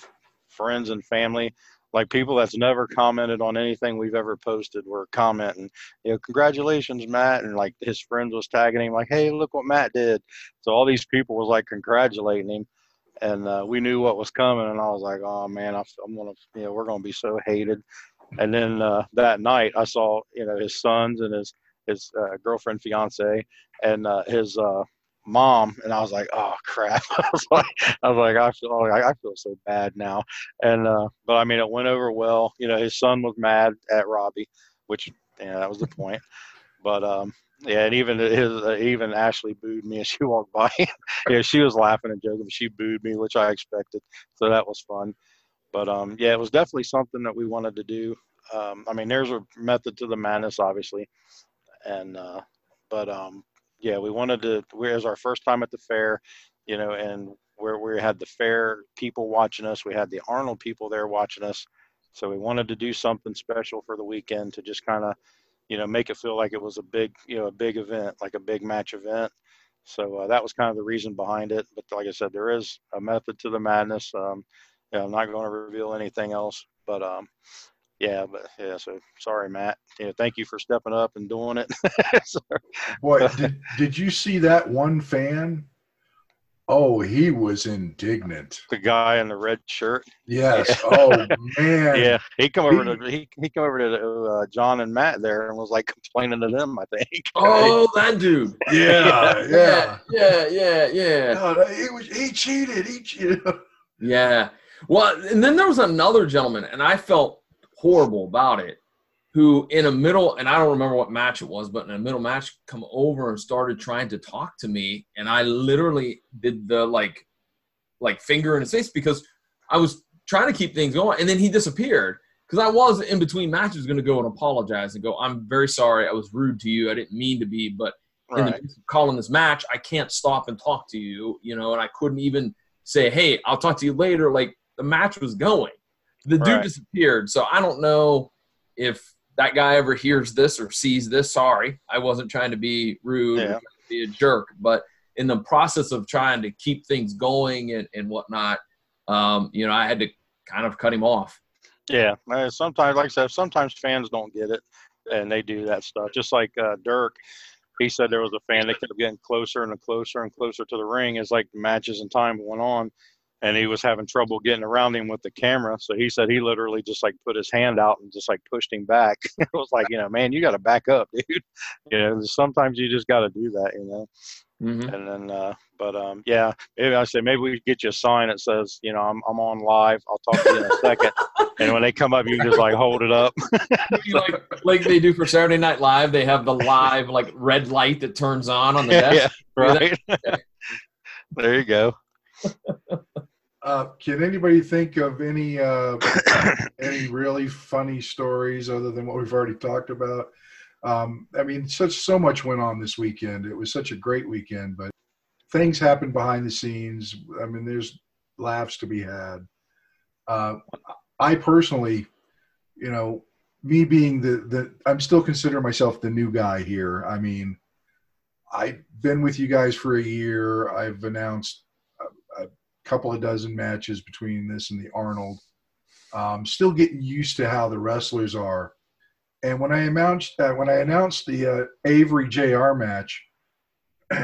friends and family, like people that's never commented on anything we've ever posted, were commenting, you know, congratulations, Matt, and like his friends was tagging him, like, hey, look what Matt did. So all these people was like congratulating him and uh, we knew what was coming. And I was like, "Oh man, I, am gonna, you know, we're gonna be so hated." And then uh, that night, I saw, you know, his sons and his his uh, girlfriend, fiance, and uh, his uh, mom, and I was like, "Oh crap!" I was like, "I was like, I feel, I, I feel so bad now." And uh, but I mean, it went over well. You know, his son was mad at Robbie, which, know, that was the point. But um, yeah, and even his uh, even Ashley booed me as she walked by. yeah, she was laughing and joking, but she booed me, which I expected. So that was fun. But um, yeah, it was definitely something that we wanted to do. Um, I mean, there's a method to the madness, obviously, and uh, but um, yeah, we wanted to. We, it was our first time at the fair, you know, and where we had the fair people watching us, we had the Arnold people there watching us. So we wanted to do something special for the weekend to just kind of, you know, make it feel like it was a big, you know, a big event, like a big match event. So uh, that was kind of the reason behind it. But like I said, there is a method to the madness. Um, yeah, I'm not going to reveal anything else, but um, yeah, but yeah. So sorry, Matt. Yeah, thank you for stepping up and doing it. So, Boy, did, did you see that one fan? Oh, he was indignant. the guy in the red shirt. Yes. Oh man. Yeah, he come over to he, he come over to uh, John and Matt there and was like complaining to them. I think. Oh, that dude. Yeah. Yeah. Yeah, yeah, yeah. No, he was. He cheated. He cheated. Yeah. Well, and then there was another gentleman, and I felt horrible about it, who in a middle, and I don't remember what match it was, but in a middle match, come over and started trying to talk to me, and I literally did the like, like finger in his face because I was trying to keep things going, and then he disappeared because I was in between matches going to go and apologize and go, I'm very sorry, I was rude to you, I didn't mean to be, but in Right. the calling this match, I can't stop and talk to you, you know, and I couldn't even say, hey, I'll talk to you later. Like the match was going, the dude Right. disappeared, so I don't know if that guy ever hears this or sees this. Sorry, I wasn't trying to be rude, Yeah. trying to be a jerk, but in the process of trying to keep things going and, and whatnot, um, you know, I had to kind of cut him off. Yeah, uh, sometimes, like I said, sometimes fans don't get it, and they do that stuff. Just like uh, Dirk, he said there was a fan that kept getting closer and closer and closer to the ring as like matches and time went on, and he was having trouble getting around him with the camera. So he said he literally just like put his hand out and just like pushed him back. it was like, you know, man, you got to back up, dude. You know, sometimes you just got to do that, you know. Mm-hmm. And then, uh, but um, yeah, maybe I say maybe we get you a sign that says, you know, I'm I'm on live. I'll talk to you in a second. and when they come up, you just like hold it up. like like they do for Saturday Night Live. They have the live like red light that turns on on the yeah, desk. right. there you go. Uh, can anybody think of any uh, any really funny stories other than what we've already talked about? Um, I mean, such so much went on this weekend. It was such a great weekend, but things happened behind the scenes. I mean, there's laughs to be had. Uh, I personally, you know, me being the the, I'm still consider myself the new guy here. I mean, I've been with you guys for a year. I've announced couple of dozen matches between this and the Arnold. Um, still getting used to how the wrestlers are. And when I announced uh, when I announced the uh, Avery Jr. match,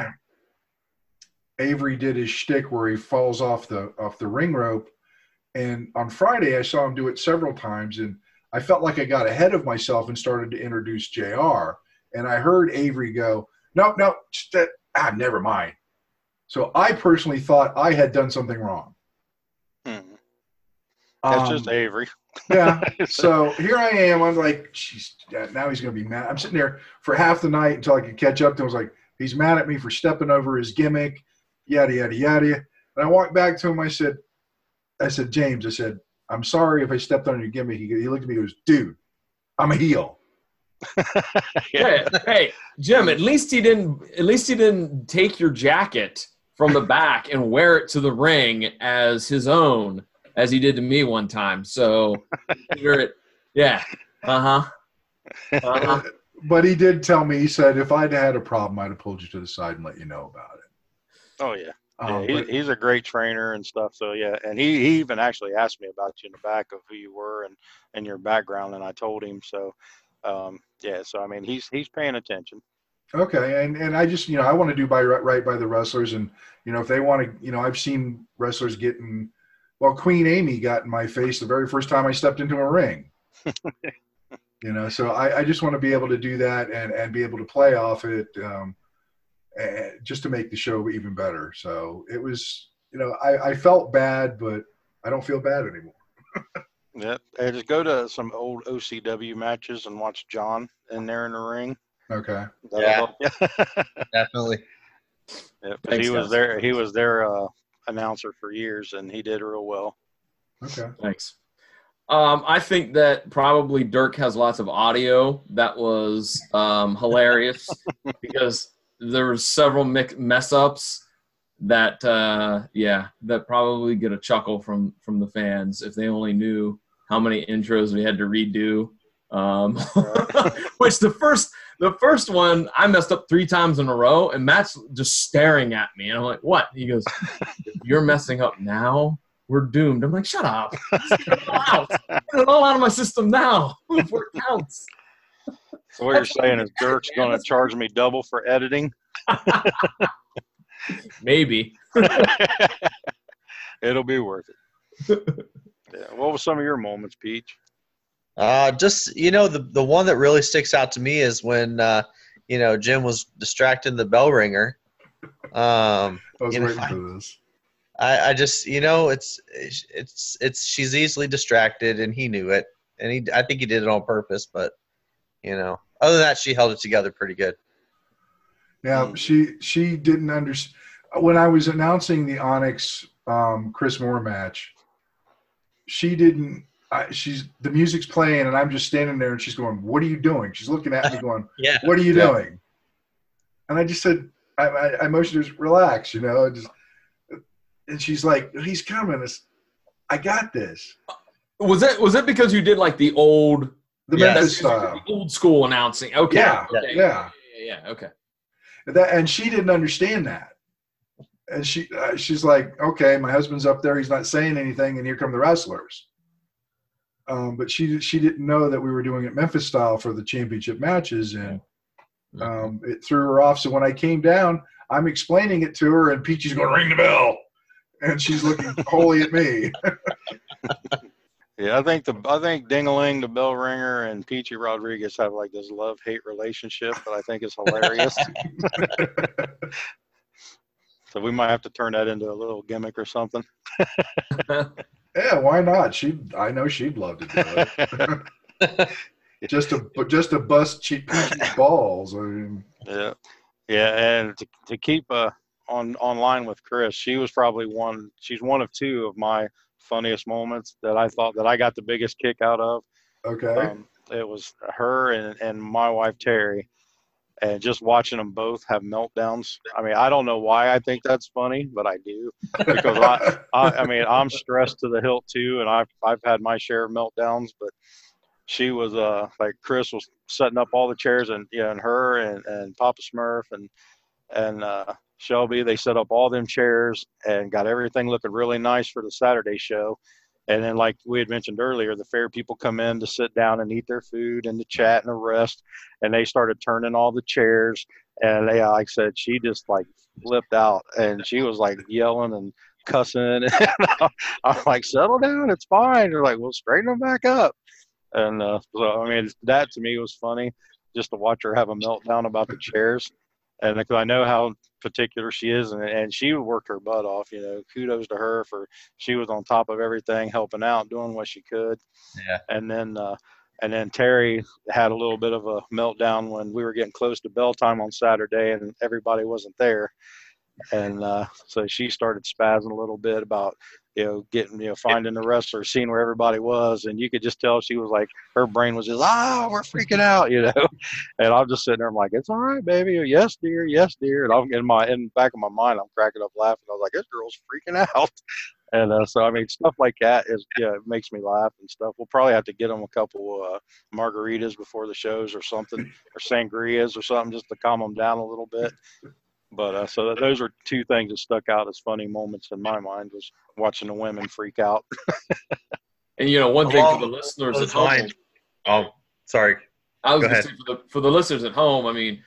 Avery did his shtick where he falls off the off the ring rope, and on Friday I saw him do it several times, and I felt like I got ahead of myself and started to introduce Jr. And I heard Avery go, "No, no, just, uh, ah, never mind." So I personally thought I had done something wrong. Hmm. That's Um, just Avery. yeah. So here I am. I'm like, geez, now he's going to be mad. I'm sitting there for half the night until I could catch up to him. I was like, he's mad at me for stepping over his gimmick, yada, yada, yada. And I walked back to him. I said, I said, James, I said, I'm sorry if I stepped on your gimmick. He, he looked at me and goes, dude, I'm a heel. Hey, hey, Jim. At least he didn't. At least he didn't take your jacket from the back and wear it to the ring as his own, as he did to me one time. So, wear it. Yeah. Uh huh. Uh-huh. But he did tell me, he said, if I'd had a problem, I'd have pulled you to the side and let you know about it. Oh yeah. Yeah, Um, he, but- he's a great trainer and stuff. So yeah, and he, he even actually asked me about you in the back of who you were and, and your background, and I told him. So um, yeah, so I mean he's he's paying attention. Okay, and and I just you know I want to do by right by the wrestlers, and you know if they want to, you know I've seen wrestlers getting, well Queen Amy got in my face the very first time I stepped into a ring. you know, so I, I just want to be able to do that and and be able to play off it, um, just to make the show even better. So it was, you know, I I felt bad, but I don't feel bad anymore. Yep. And just go to some old OCW matches and watch John in there in the ring. Okay. That'll Yeah. help you. Definitely. Yeah, 'cause Thanks, he was guys. there. He was their uh, announcer for years, and he did real well. Okay. Thanks. Um, I think that probably Dirk has lots of audio that was um, hilarious because there were several mic- mess ups that uh, yeah that probably get a chuckle from from the fans if they only knew how many intros we had to redo. Um, which the first the first one I messed up three times in a row, and Matt's just staring at me, and I'm like, "What?" He goes, "You're messing up now. We're doomed." I'm like, "Shut up! Get it all out. Get it all out of my system now before it counts." So what you're saying is Dirk's going to charge me double for editing? Maybe. It'll be worth it. Yeah. What was some of your moments, Peach? Uh, just you know, the the one that really sticks out to me is when uh, you know Jim was distracting the bell ringer. Um, I was You know, waiting I- for this. I, I just you know it's it's it's she's easily distracted and he knew it and he I think he did it on purpose but you know other than that she held it together pretty good Yeah, Mm. she she didn't understand when I was announcing the Onyx um, Chris Moore match. she didn't. I, she's the music's playing and I'm just standing there and she's going, "What are you doing?" She's looking at me going, Yeah. "What are you Yeah. doing?" And I just said, I, I, I motioned her, relax, you know, just, and she's like, "He's coming." It's, I got this. Was it was it because you did like the old The Yes. Memphis style. the old school announcing? Okay. Yeah, okay. yeah. yeah, yeah, okay. That, and she didn't understand that. And she uh, she's like, okay, my husband's up there, he's not saying anything, and here come the wrestlers. Um, but she she didn't know that we were doing it Memphis style for the championship matches, and um, it threw her off. So when I came down, I'm explaining it to her, and Peachy's going to ring the bell, and she's looking wholly at me. Yeah, I think the I think Dingaling, the bell ringer, and Peachy Rodriguez have like this love hate relationship that I think is hilarious. so we might have to turn that into a little gimmick or something. yeah, why not? She I know she'd love to do it. just to just to bust cheap balls. I mean, Yeah, yeah, and to, to keep uh, on online with Chris, she was probably one. She's one of two of my funniest moments that I thought that I got the biggest kick out of. okay. Um, it was her and, and my wife Terry, and just watching them both have meltdowns. I mean, I don't know why I think that's funny, but I do because I, I, I mean, I'm stressed to the hilt too, and I've I've had my share of meltdowns, but she was uh like Chris was setting up all the chairs, and yeah, and her and and Papa Smurf and and uh, Shelby, they set up all them chairs and got everything looking really nice for the Saturday show. And then, like we had mentioned earlier, the fair people come in to sit down and eat their food and to chat and to rest. And they started turning all the chairs. And they, like I said, she just like flipped out and she was like yelling and cussing. And I'm like, settle down, it's fine. They're like, well, straighten them back up. And uh, so, I mean, that to me was funny just to watch her have a meltdown about the chairs. And because I know how particular she is, and, and she worked her butt off. You know, kudos to her for she was on top of everything, helping out, doing what she could. Yeah. And then, uh, and then Terry had a little bit of a meltdown when we were getting close to bell time on Saturday, and everybody wasn't there. And uh, so she started spazzing a little bit about you know getting you know finding the wrestler, seeing where everybody was, and you could just tell she was like her brain was just ah we're freaking out, you know. And I'm just sitting there, I'm like, it's all right, baby. Yes, dear. Yes, dear. And I'm in my in the back of my mind, I'm cracking up laughing. I was like, this girl's freaking out. And uh, so I mean, stuff like that is yeah, it makes me laugh and stuff. We'll probably have to get them a couple uh, margaritas before the shows or something, or sangrias or something, just to calm them down a little bit. But uh, so those are two things that stuck out as funny moments in my mind was watching the women freak out. And you know, one thing for the listeners at home, Oh, sorry. I was Go going to ahead. say for the, for the listeners at home, I mean,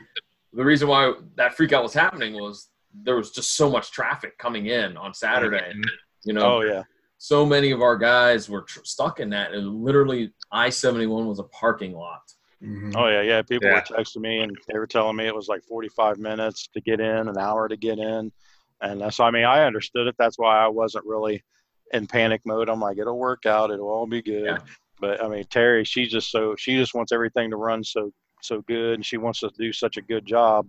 the reason why that freak out was happening was there was just so much traffic coming in on Saturday. You know, Oh yeah, so many of our guys were tr- stuck in that, and literally I seventy one was a parking lot. Mhm. oh yeah, yeah. People Yeah. were texting me and they were telling me it was like 45 minutes to get in, an hour to get in, and so I mean I understood it. That's why I wasn't really in panic mode. I'm like, it'll work out. It'll all be good. Yeah. But I mean, Terry, she's just so she just wants everything to run so so good, and she wants to do such a good job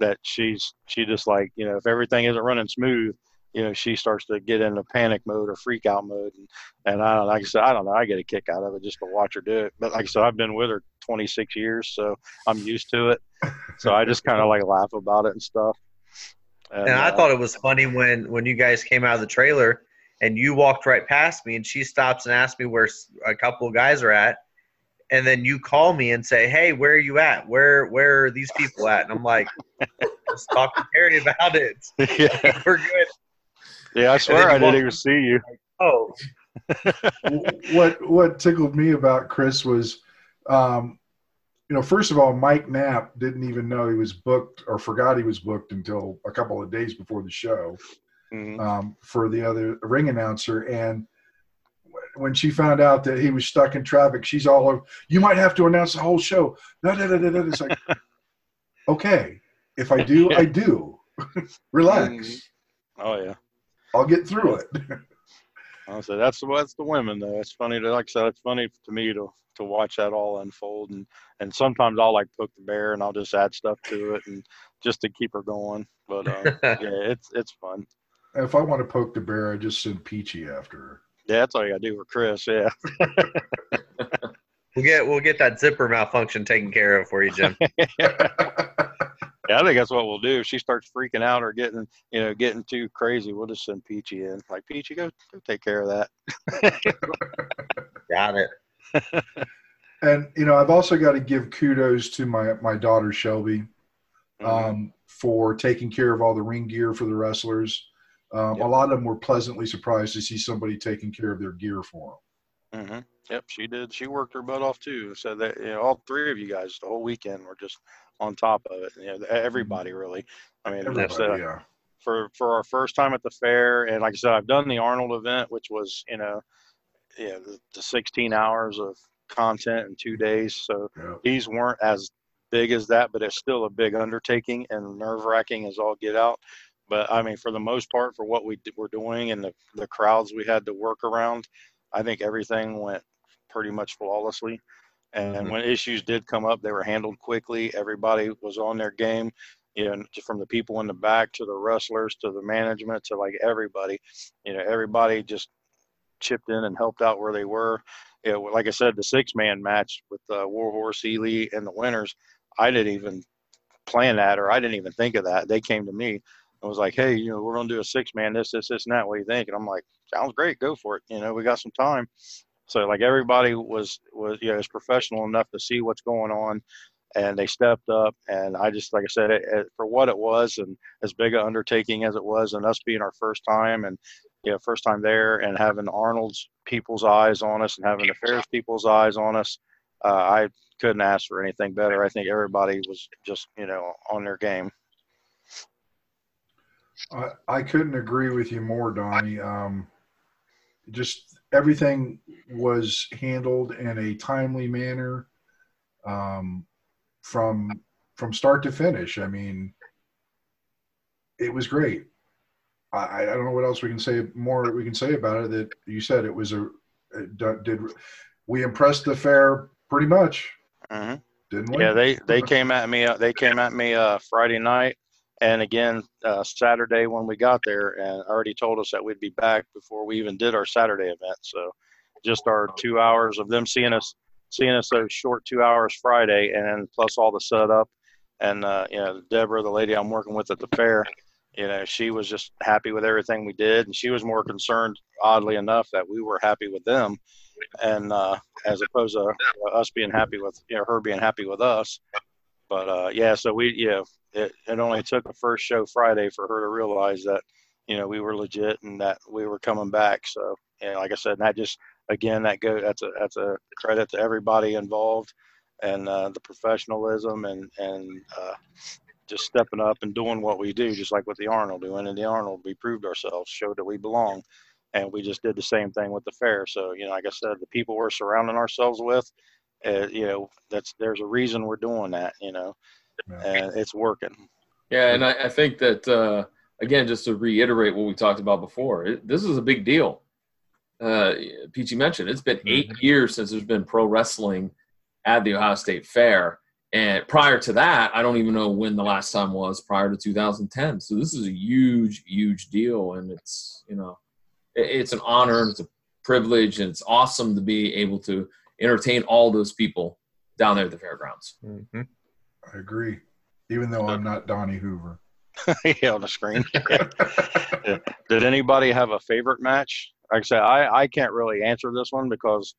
that she's she just like you know if everything isn't running smooth, you know she starts to get into panic mode or freak out mode, and and I don't like I said I don't know I get a kick out of it just to watch her do it. But like I said, I've been with her 26 years, so I'm used to it. So I just kind of like laugh about it and stuff. And I uh, thought it was funny when when you guys came out of the trailer and you walked right past me and she stops and asks me where a couple of guys are at and then you call me and say hey where are you at where where are these people at and i'm like let's talk to Terry about it yeah, we're good yeah. I swear I didn't even see you. oh what what tickled me about Chris was, um, you know, first of all, Mike Knapp didn't even know he was booked or forgot he was booked until a couple of days before the show Mhm. um, for the other ring announcer. And when she found out that he was stuck in traffic, she's all over. You might have to announce the whole show. No, no, no, no, no. It's like, okay, if I do, I do. Relax. Mhm. Oh yeah. I'll get through it. I said that's that's the women though. It's funny to like I said, it's funny to me to to watch that all unfold and and sometimes I'll like poke the bear and I'll just add stuff to it and just to keep her going. But uh, yeah, it's it's fun. if I want to poke the bear, I just send Peachy after her. Yeah, that's all you gotta do for Chris. Yeah. we'll get we'll get that zipper malfunction taken care of for you, Jim. Yeah, I think that's what we'll do. If she starts freaking out or getting, you know, getting too crazy, we'll just send Peachy in. Like, Peachy, go, go take care of that. Got it. and you know, I've also got to give kudos to my my daughter Shelby Mm-hmm. um, for taking care of all the ring gear for the wrestlers. Um, Yep. A lot of them were pleasantly surprised to see somebody taking care of their gear for them. hmm Yep, she did. She worked her butt off too. So that you know, all three of you guys the whole weekend were just on top of it. You know, mm-hmm. everybody really. I mean, Everybody, yeah. for for our first time at the fair, and like I said, I've done the Arnold event, which was you know, yeah, the, the 16 hours of content in two days. So yeah. these weren't as big as that, but it's still a big undertaking and nerve wracking as all get out. But I mean, for the most part, for what we d- were doing and the, the crowds we had to work around, I think everything went pretty much flawlessly. And Mhm. when issues did come up, they were handled quickly. Everybody was on their game, you know, from the people in the back to the wrestlers to the management to like everybody. You know, everybody just chipped in and helped out where they were. You know, like I said, the six man match with uh, Warhorse, Ely, and the winners, I didn't even plan that or I didn't even think of that. They came to me and was like, hey, you know, we're going to do a six man, this, this, this, and that. What do you think? And I'm like, sounds great. Go for it. You know, we got some time. So like everybody was, was, you know, is professional enough to see what's going on and they stepped up. And I just, like I said, it, it, for what it was and as big an undertaking as it was and us being our first time and, you know, first time there and having Arnold's people's eyes on us and having the Ferris people's eyes on us, uh, I couldn't ask for anything better. I think everybody was just, you know, on their game. I, I couldn't agree with you more, Donnie. Um, just everything was handled in a timely manner um, from from start to finish. I mean, it was great. I, I don't know what else we can say more we can say about it. That you said it was a it did we impressed the fair pretty much, hmm didn't we? Yeah, they they came at me. Uh, they came at me uh, Friday night, and again uh, Saturday when we got there, and already told us that we'd be back before we even did our Saturday event. So, just our two hours of them seeing us, seeing us those short two hours Friday, and plus all the setup, and uh, you know Deborah, the lady I'm working with at the fair, you know she was just happy with everything we did, and she was more concerned, oddly enough, that we were happy with them and uh, as opposed to us being happy with you know her being happy with us. But uh, yeah, so we yeah it, it only took the first show Friday for her to realize that you know we were legit and that we were coming back. So yeah, like I said, and that just again that go that's a that's a credit to everybody involved and uh, the professionalism and and uh, just stepping up and doing what we do, just like with the Arnold doing. And the Arnold, we proved ourselves, showed that we belong and we just did the same thing with the fair. So you know, like I said, the people we're surrounding ourselves with, uh, you know, that's there's a reason we're doing that, you know, Yeah. and it's working. Yeah, and I, I think that uh, again, just to reiterate what we talked about before, it, this is a big deal. Uh, Peachy mentioned it's been 8 years since there's been pro wrestling at the Ohio State Fair, and prior to that, I don't even know when the last time was. Prior to 2010, so this is a huge, huge deal, and it's you know, it, it's an honor and it's a privilege, and it's awesome to be able to entertain all those people down there at the fairgrounds. Mhm. I agree. Even though I'm not Donnie Hoover. yeah, on the screen. Yeah. Did anybody have a favorite match? Like I said, I, I can't really answer this one because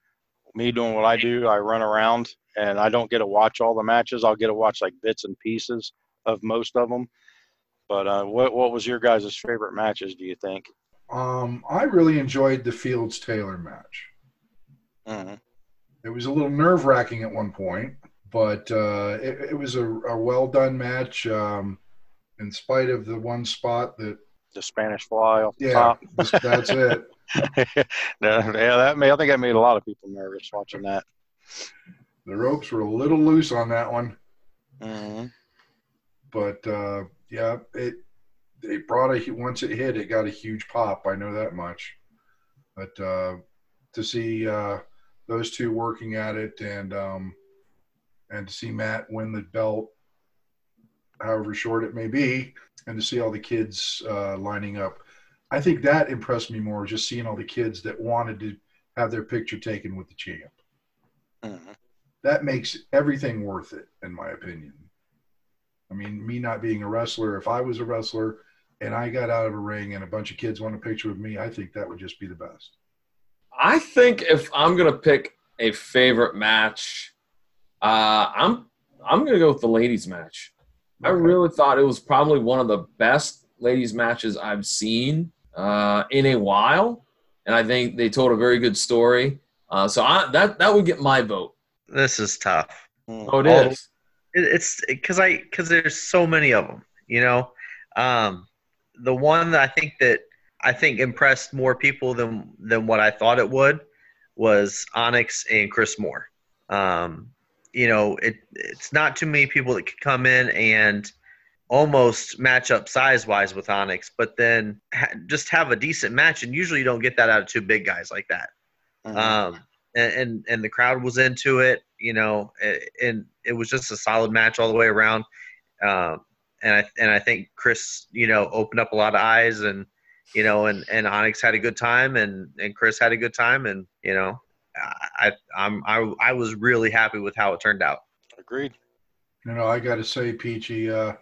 me doing what I do, I run around and I don't get to watch all the matches. I'll get to watch like bits and pieces of most of them. But uh, what what was your guys' favorite matches? Do you think? Um, I really enjoyed the Fields Taylor match. hmm It was a little nerve wracking at one point, but uh, it, it was a, a well done match. Um, in spite of the one spot that, The Spanish Fly off the yeah, top. that's it. yeah, that made, I think that made a lot of people nervous watching that. The ropes were a little loose on that one, hmm but uh, yeah, it it brought a once it hit, it got a huge pop. I know that much. But uh, to see uh, those two working at it, and um, and to see Matt win the belt, however short it may be, and to see all the kids uh, lining up, I think that impressed me more, just seeing all the kids that wanted to have their picture taken with the champ. Mhm. That makes everything worth it, in my opinion. I mean, me not being a wrestler, if I was a wrestler and I got out of a ring and a bunch of kids want a picture with me, I think that would just be the best. I think if I'm gonna pick a favorite match, uh, I'm I'm gonna go with the ladies match. I really thought it was probably one of the best ladies matches I've seen uh, in a while, and I think they told a very good story. Uh, so I, that that would get my vote. This is tough. Oh, it All- is. It, it's because I because there's so many of them. You know, um, the one that I think that I think impressed more people than than what I thought it would was Onyx and Chris Moore. Um, you know, it it's not too many people that could come in and almost match up size wise with Onyx, but then ha- just have a decent match. And usually you don't get that out of two big guys like that Mhm. um, and, and and the crowd was into it, you know, and it was just a solid match all the way around. Um, and I and I think Chris, you know, opened up a lot of eyes, and you know, and and Onyx had a good time, and and Chris had a good time, and you know, I I'm I I was really happy with how it turned out. Agreed. You know, I got to say, Peachy, uh,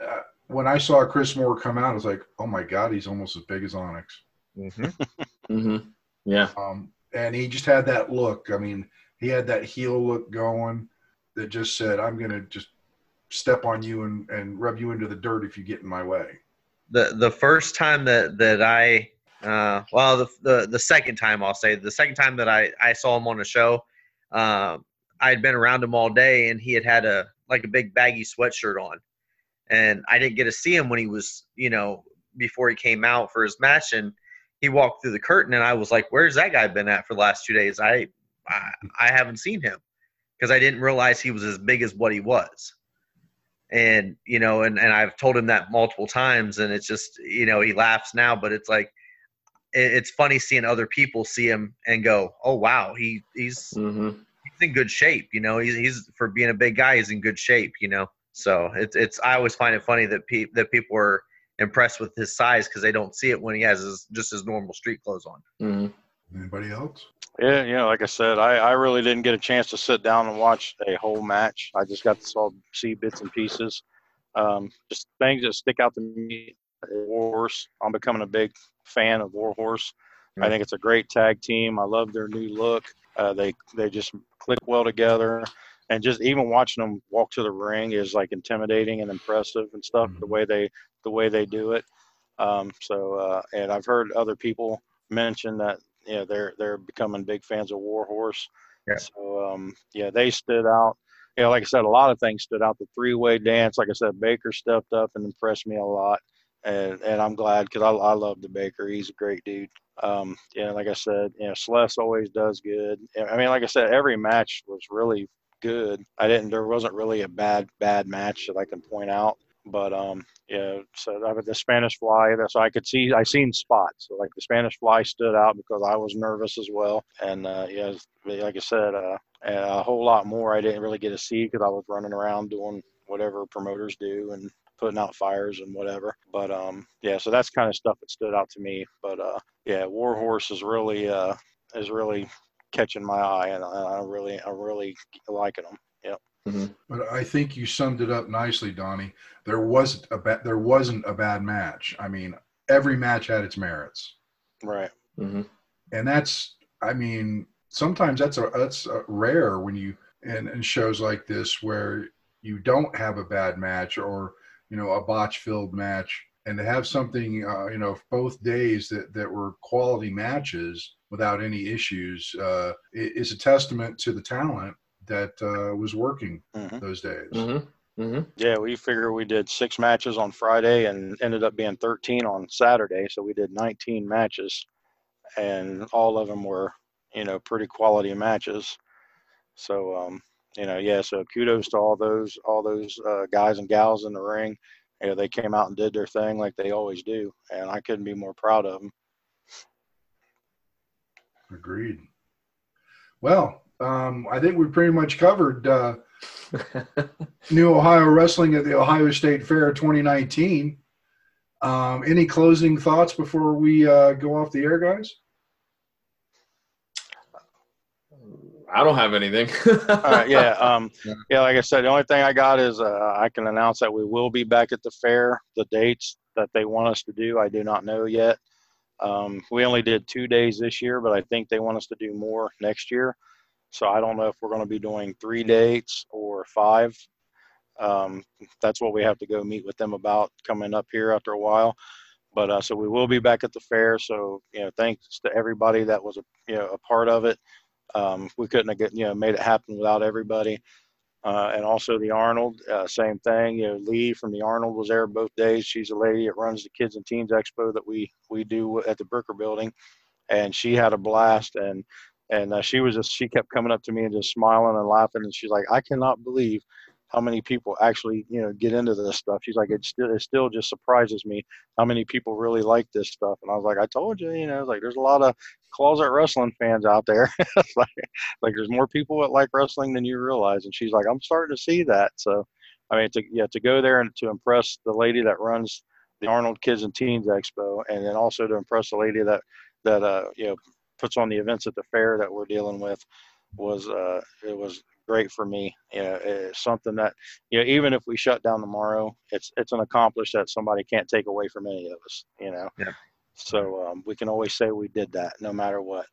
uh, when I saw Chris Moore come out, I was like, oh my God, he's almost as big as Onyx. Mm-hmm. mm-hmm. Yeah. Um, and he just had that look. I mean, he had that heel look going that just said, I'm going to just step on you and, and rub you into the dirt if you get in my way. The the first time that that I uh, well the, the the second time I'll say the second time that I I saw him on a show um, I had been around him all day and he had had a like a big baggy sweatshirt on. And I didn't get to see him when he was you know before he came out for his match and he walked through the curtain and I was like where's that guy been at for the last two days? I I, I haven't seen him because I didn't realize he was as big as what he was and you know and, and i've told him that multiple times and it's just you know he laughs now but it's like it, it's funny seeing other people see him and go oh wow he he's hmm he's in good shape you know he's, he's for being a big guy he's in good shape you know? So it's it's i always find it funny that pe- that people are impressed with his size because they don't see it when he has his, just his normal street clothes on. Hmm Anybody else? Yeah, you know, like I said, I, I really didn't get a chance to sit down and watch a whole match. I just got to saw, see bits and pieces. Um, just things that stick out to me. Warhorse. I'm becoming a big fan of Warhorse. I think it's a great tag team. I love their new look. Uh, they they just click well together, and just even watching them walk to the ring is like intimidating and impressive and stuff. The way they the way they do it. Um, so uh, and I've heard other people mention that know they're they're becoming big fans of Warhorse. Yeah. So um, yeah, they stood out. You know, like I said, a lot of things stood out. The three way dance, like I said, Baker stepped up and impressed me a lot, and and I'm glad because I I love the Baker. He's a great dude. Um, yeah, like I said, you know, Celeste always does good. I mean, like I said, every match was really good. I didn't. There wasn't really a bad bad match that I can point out. But um, yeah. So I with the Spanish Fly, that's I could see. I seen spots. So like the Spanish Fly stood out because I was nervous as well. And uh, yeah, like I said, uh, a whole lot more I didn't really get to see because I was running around doing whatever promoters do and putting out fires and whatever. But um, yeah. So that's kind of stuff that stood out to me. But uh, yeah, Warhorse is really uh, is really catching my eye, and I, I really I really liking them. Yep. But I think you summed it up nicely, Donnie. There wasn't a ba- there wasn't a bad match. I mean, every match had its merits, Right. hmm and that's I mean sometimes that's a that's a rare when you and in shows like this where you don't have a bad match or you know a botch filled match and to have something uh, you know both days that that were quality matches without any issues uh, is a testament to the talent that uh, was working hmm those days. hmm hmm Yeah, we figure we did six matches on Friday and ended up being 13 on Saturday. So we did 19 matches, and all of them were, you know, pretty quality matches. So, um, you know, yeah. So kudos to all those all those uh, guys and gals in the ring. You know, they came out and did their thing like they always do, and I couldn't be more proud of them. Agreed. Well, um, I think we pretty much covered uh, New Ohio Wrestling at the Ohio State Fair 2019. Um, any closing thoughts before we uh, go off the air, guys? I don't have anything. All right, yeah, um, yeah. Like I said, the only thing I got is uh, I can announce that we will be back at the fair. The dates that they want us to do, I do not know yet. Um, we only did two days this year, but I think they want us to do more next year. So I don't know if we're going to be doing three dates or five. Um, that's what we have to go meet with them about coming up here after a while. But uh, so we will be back at the fair. So you know, thanks to everybody that was a you know a part of it. Um, we couldn't have get, you know made it happen without everybody. Uh, and also the Arnold, uh, same thing. You know, Lee from the Arnold was there both days. She's a lady that runs the Kids and Teens Expo that we we do at the Bricker Building, and she had a blast. And and uh, she was just she kept coming up to me and just smiling and laughing. And she's like, I cannot believe how many people actually you know get into this stuff. She's like, it still it still just surprises me how many people really like this stuff. And I was like, I told you, you know, like there's a lot of closet wrestling fans out there. like like there's more people that like wrestling than you realize. And she's like, I'm starting to see that. So I mean, to yeah, to go there and to impress the lady that runs the Arnold Kids and Teens Expo, and then also to impress the lady that that uh you know puts on the events at the fair that we're dealing with was uh it was great for me. You know, it's something that you know, even if we shut down tomorrow, it's it's an accomplishment that somebody can't take away from any of us. You know, Yeah. so um, we can always say we did that, no matter what.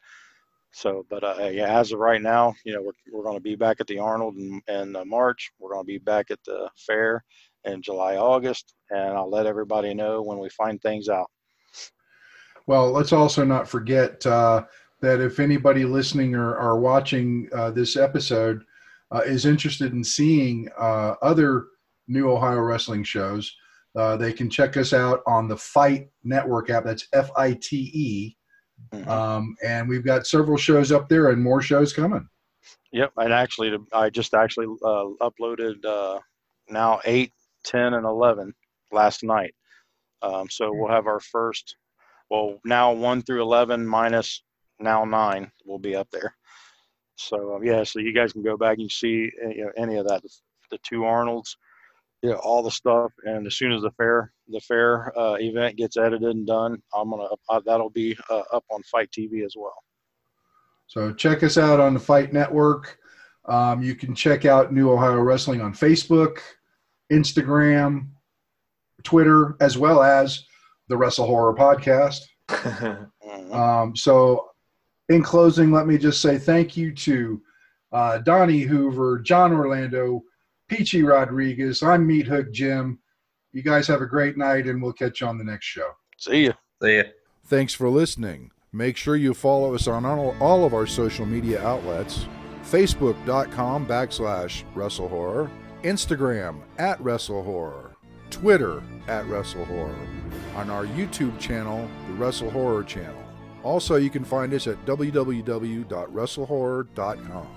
So, but uh, yeah, as of right now, you know, we're we're going to be back at the Arnold in, in uh, March. We're going to be back at the fair in July, August, and I'll let everybody know when we find things out. Well, let's also not forget uh, that if anybody listening or, or watching uh, this episode uh, is interested in seeing uh, other New Ohio wrestling shows, uh, they can check us out on the Fight Network app. That's F I T E. Mhm. Um, and we've got several shows up there and more shows coming. Yep, and actually, I just actually uh, uploaded uh, now eight, ten, and eleven last night. Um, so we'll have our first. Well, now one through eleven minus now nine will be up there. So um, yeah, so you guys can go back and see uh, you know, any of that. The two Arnolds, yeah, all the stuff. And as soon as the fair the fair uh, event gets edited and done, I'm gonna uh, that'll be uh, up on FITE TV as well. So check us out on the Fight Network. Um, you can check out New Ohio Wrestling on Facebook, Instagram, Twitter, as well as the Wrestle Horror Podcast. Mhm. Um, so, in closing, let me just say thank you to uh, Donnie Hoover, John Orlando, Peachy Rodriguez. I'm Meat Hook Jim. You guys have a great night, and we'll catch you on the next show. See ya. See ya. Thanks for listening. Make sure you follow us on all, all of our social media outlets Facebook.com backslash Wrestle Horror, Instagram at Wrestle Horror, Twitter at Wrestle Horror, on our YouTube channel, the Wrestle Horror channel. Also, you can find us at www.wrestlehorror.com.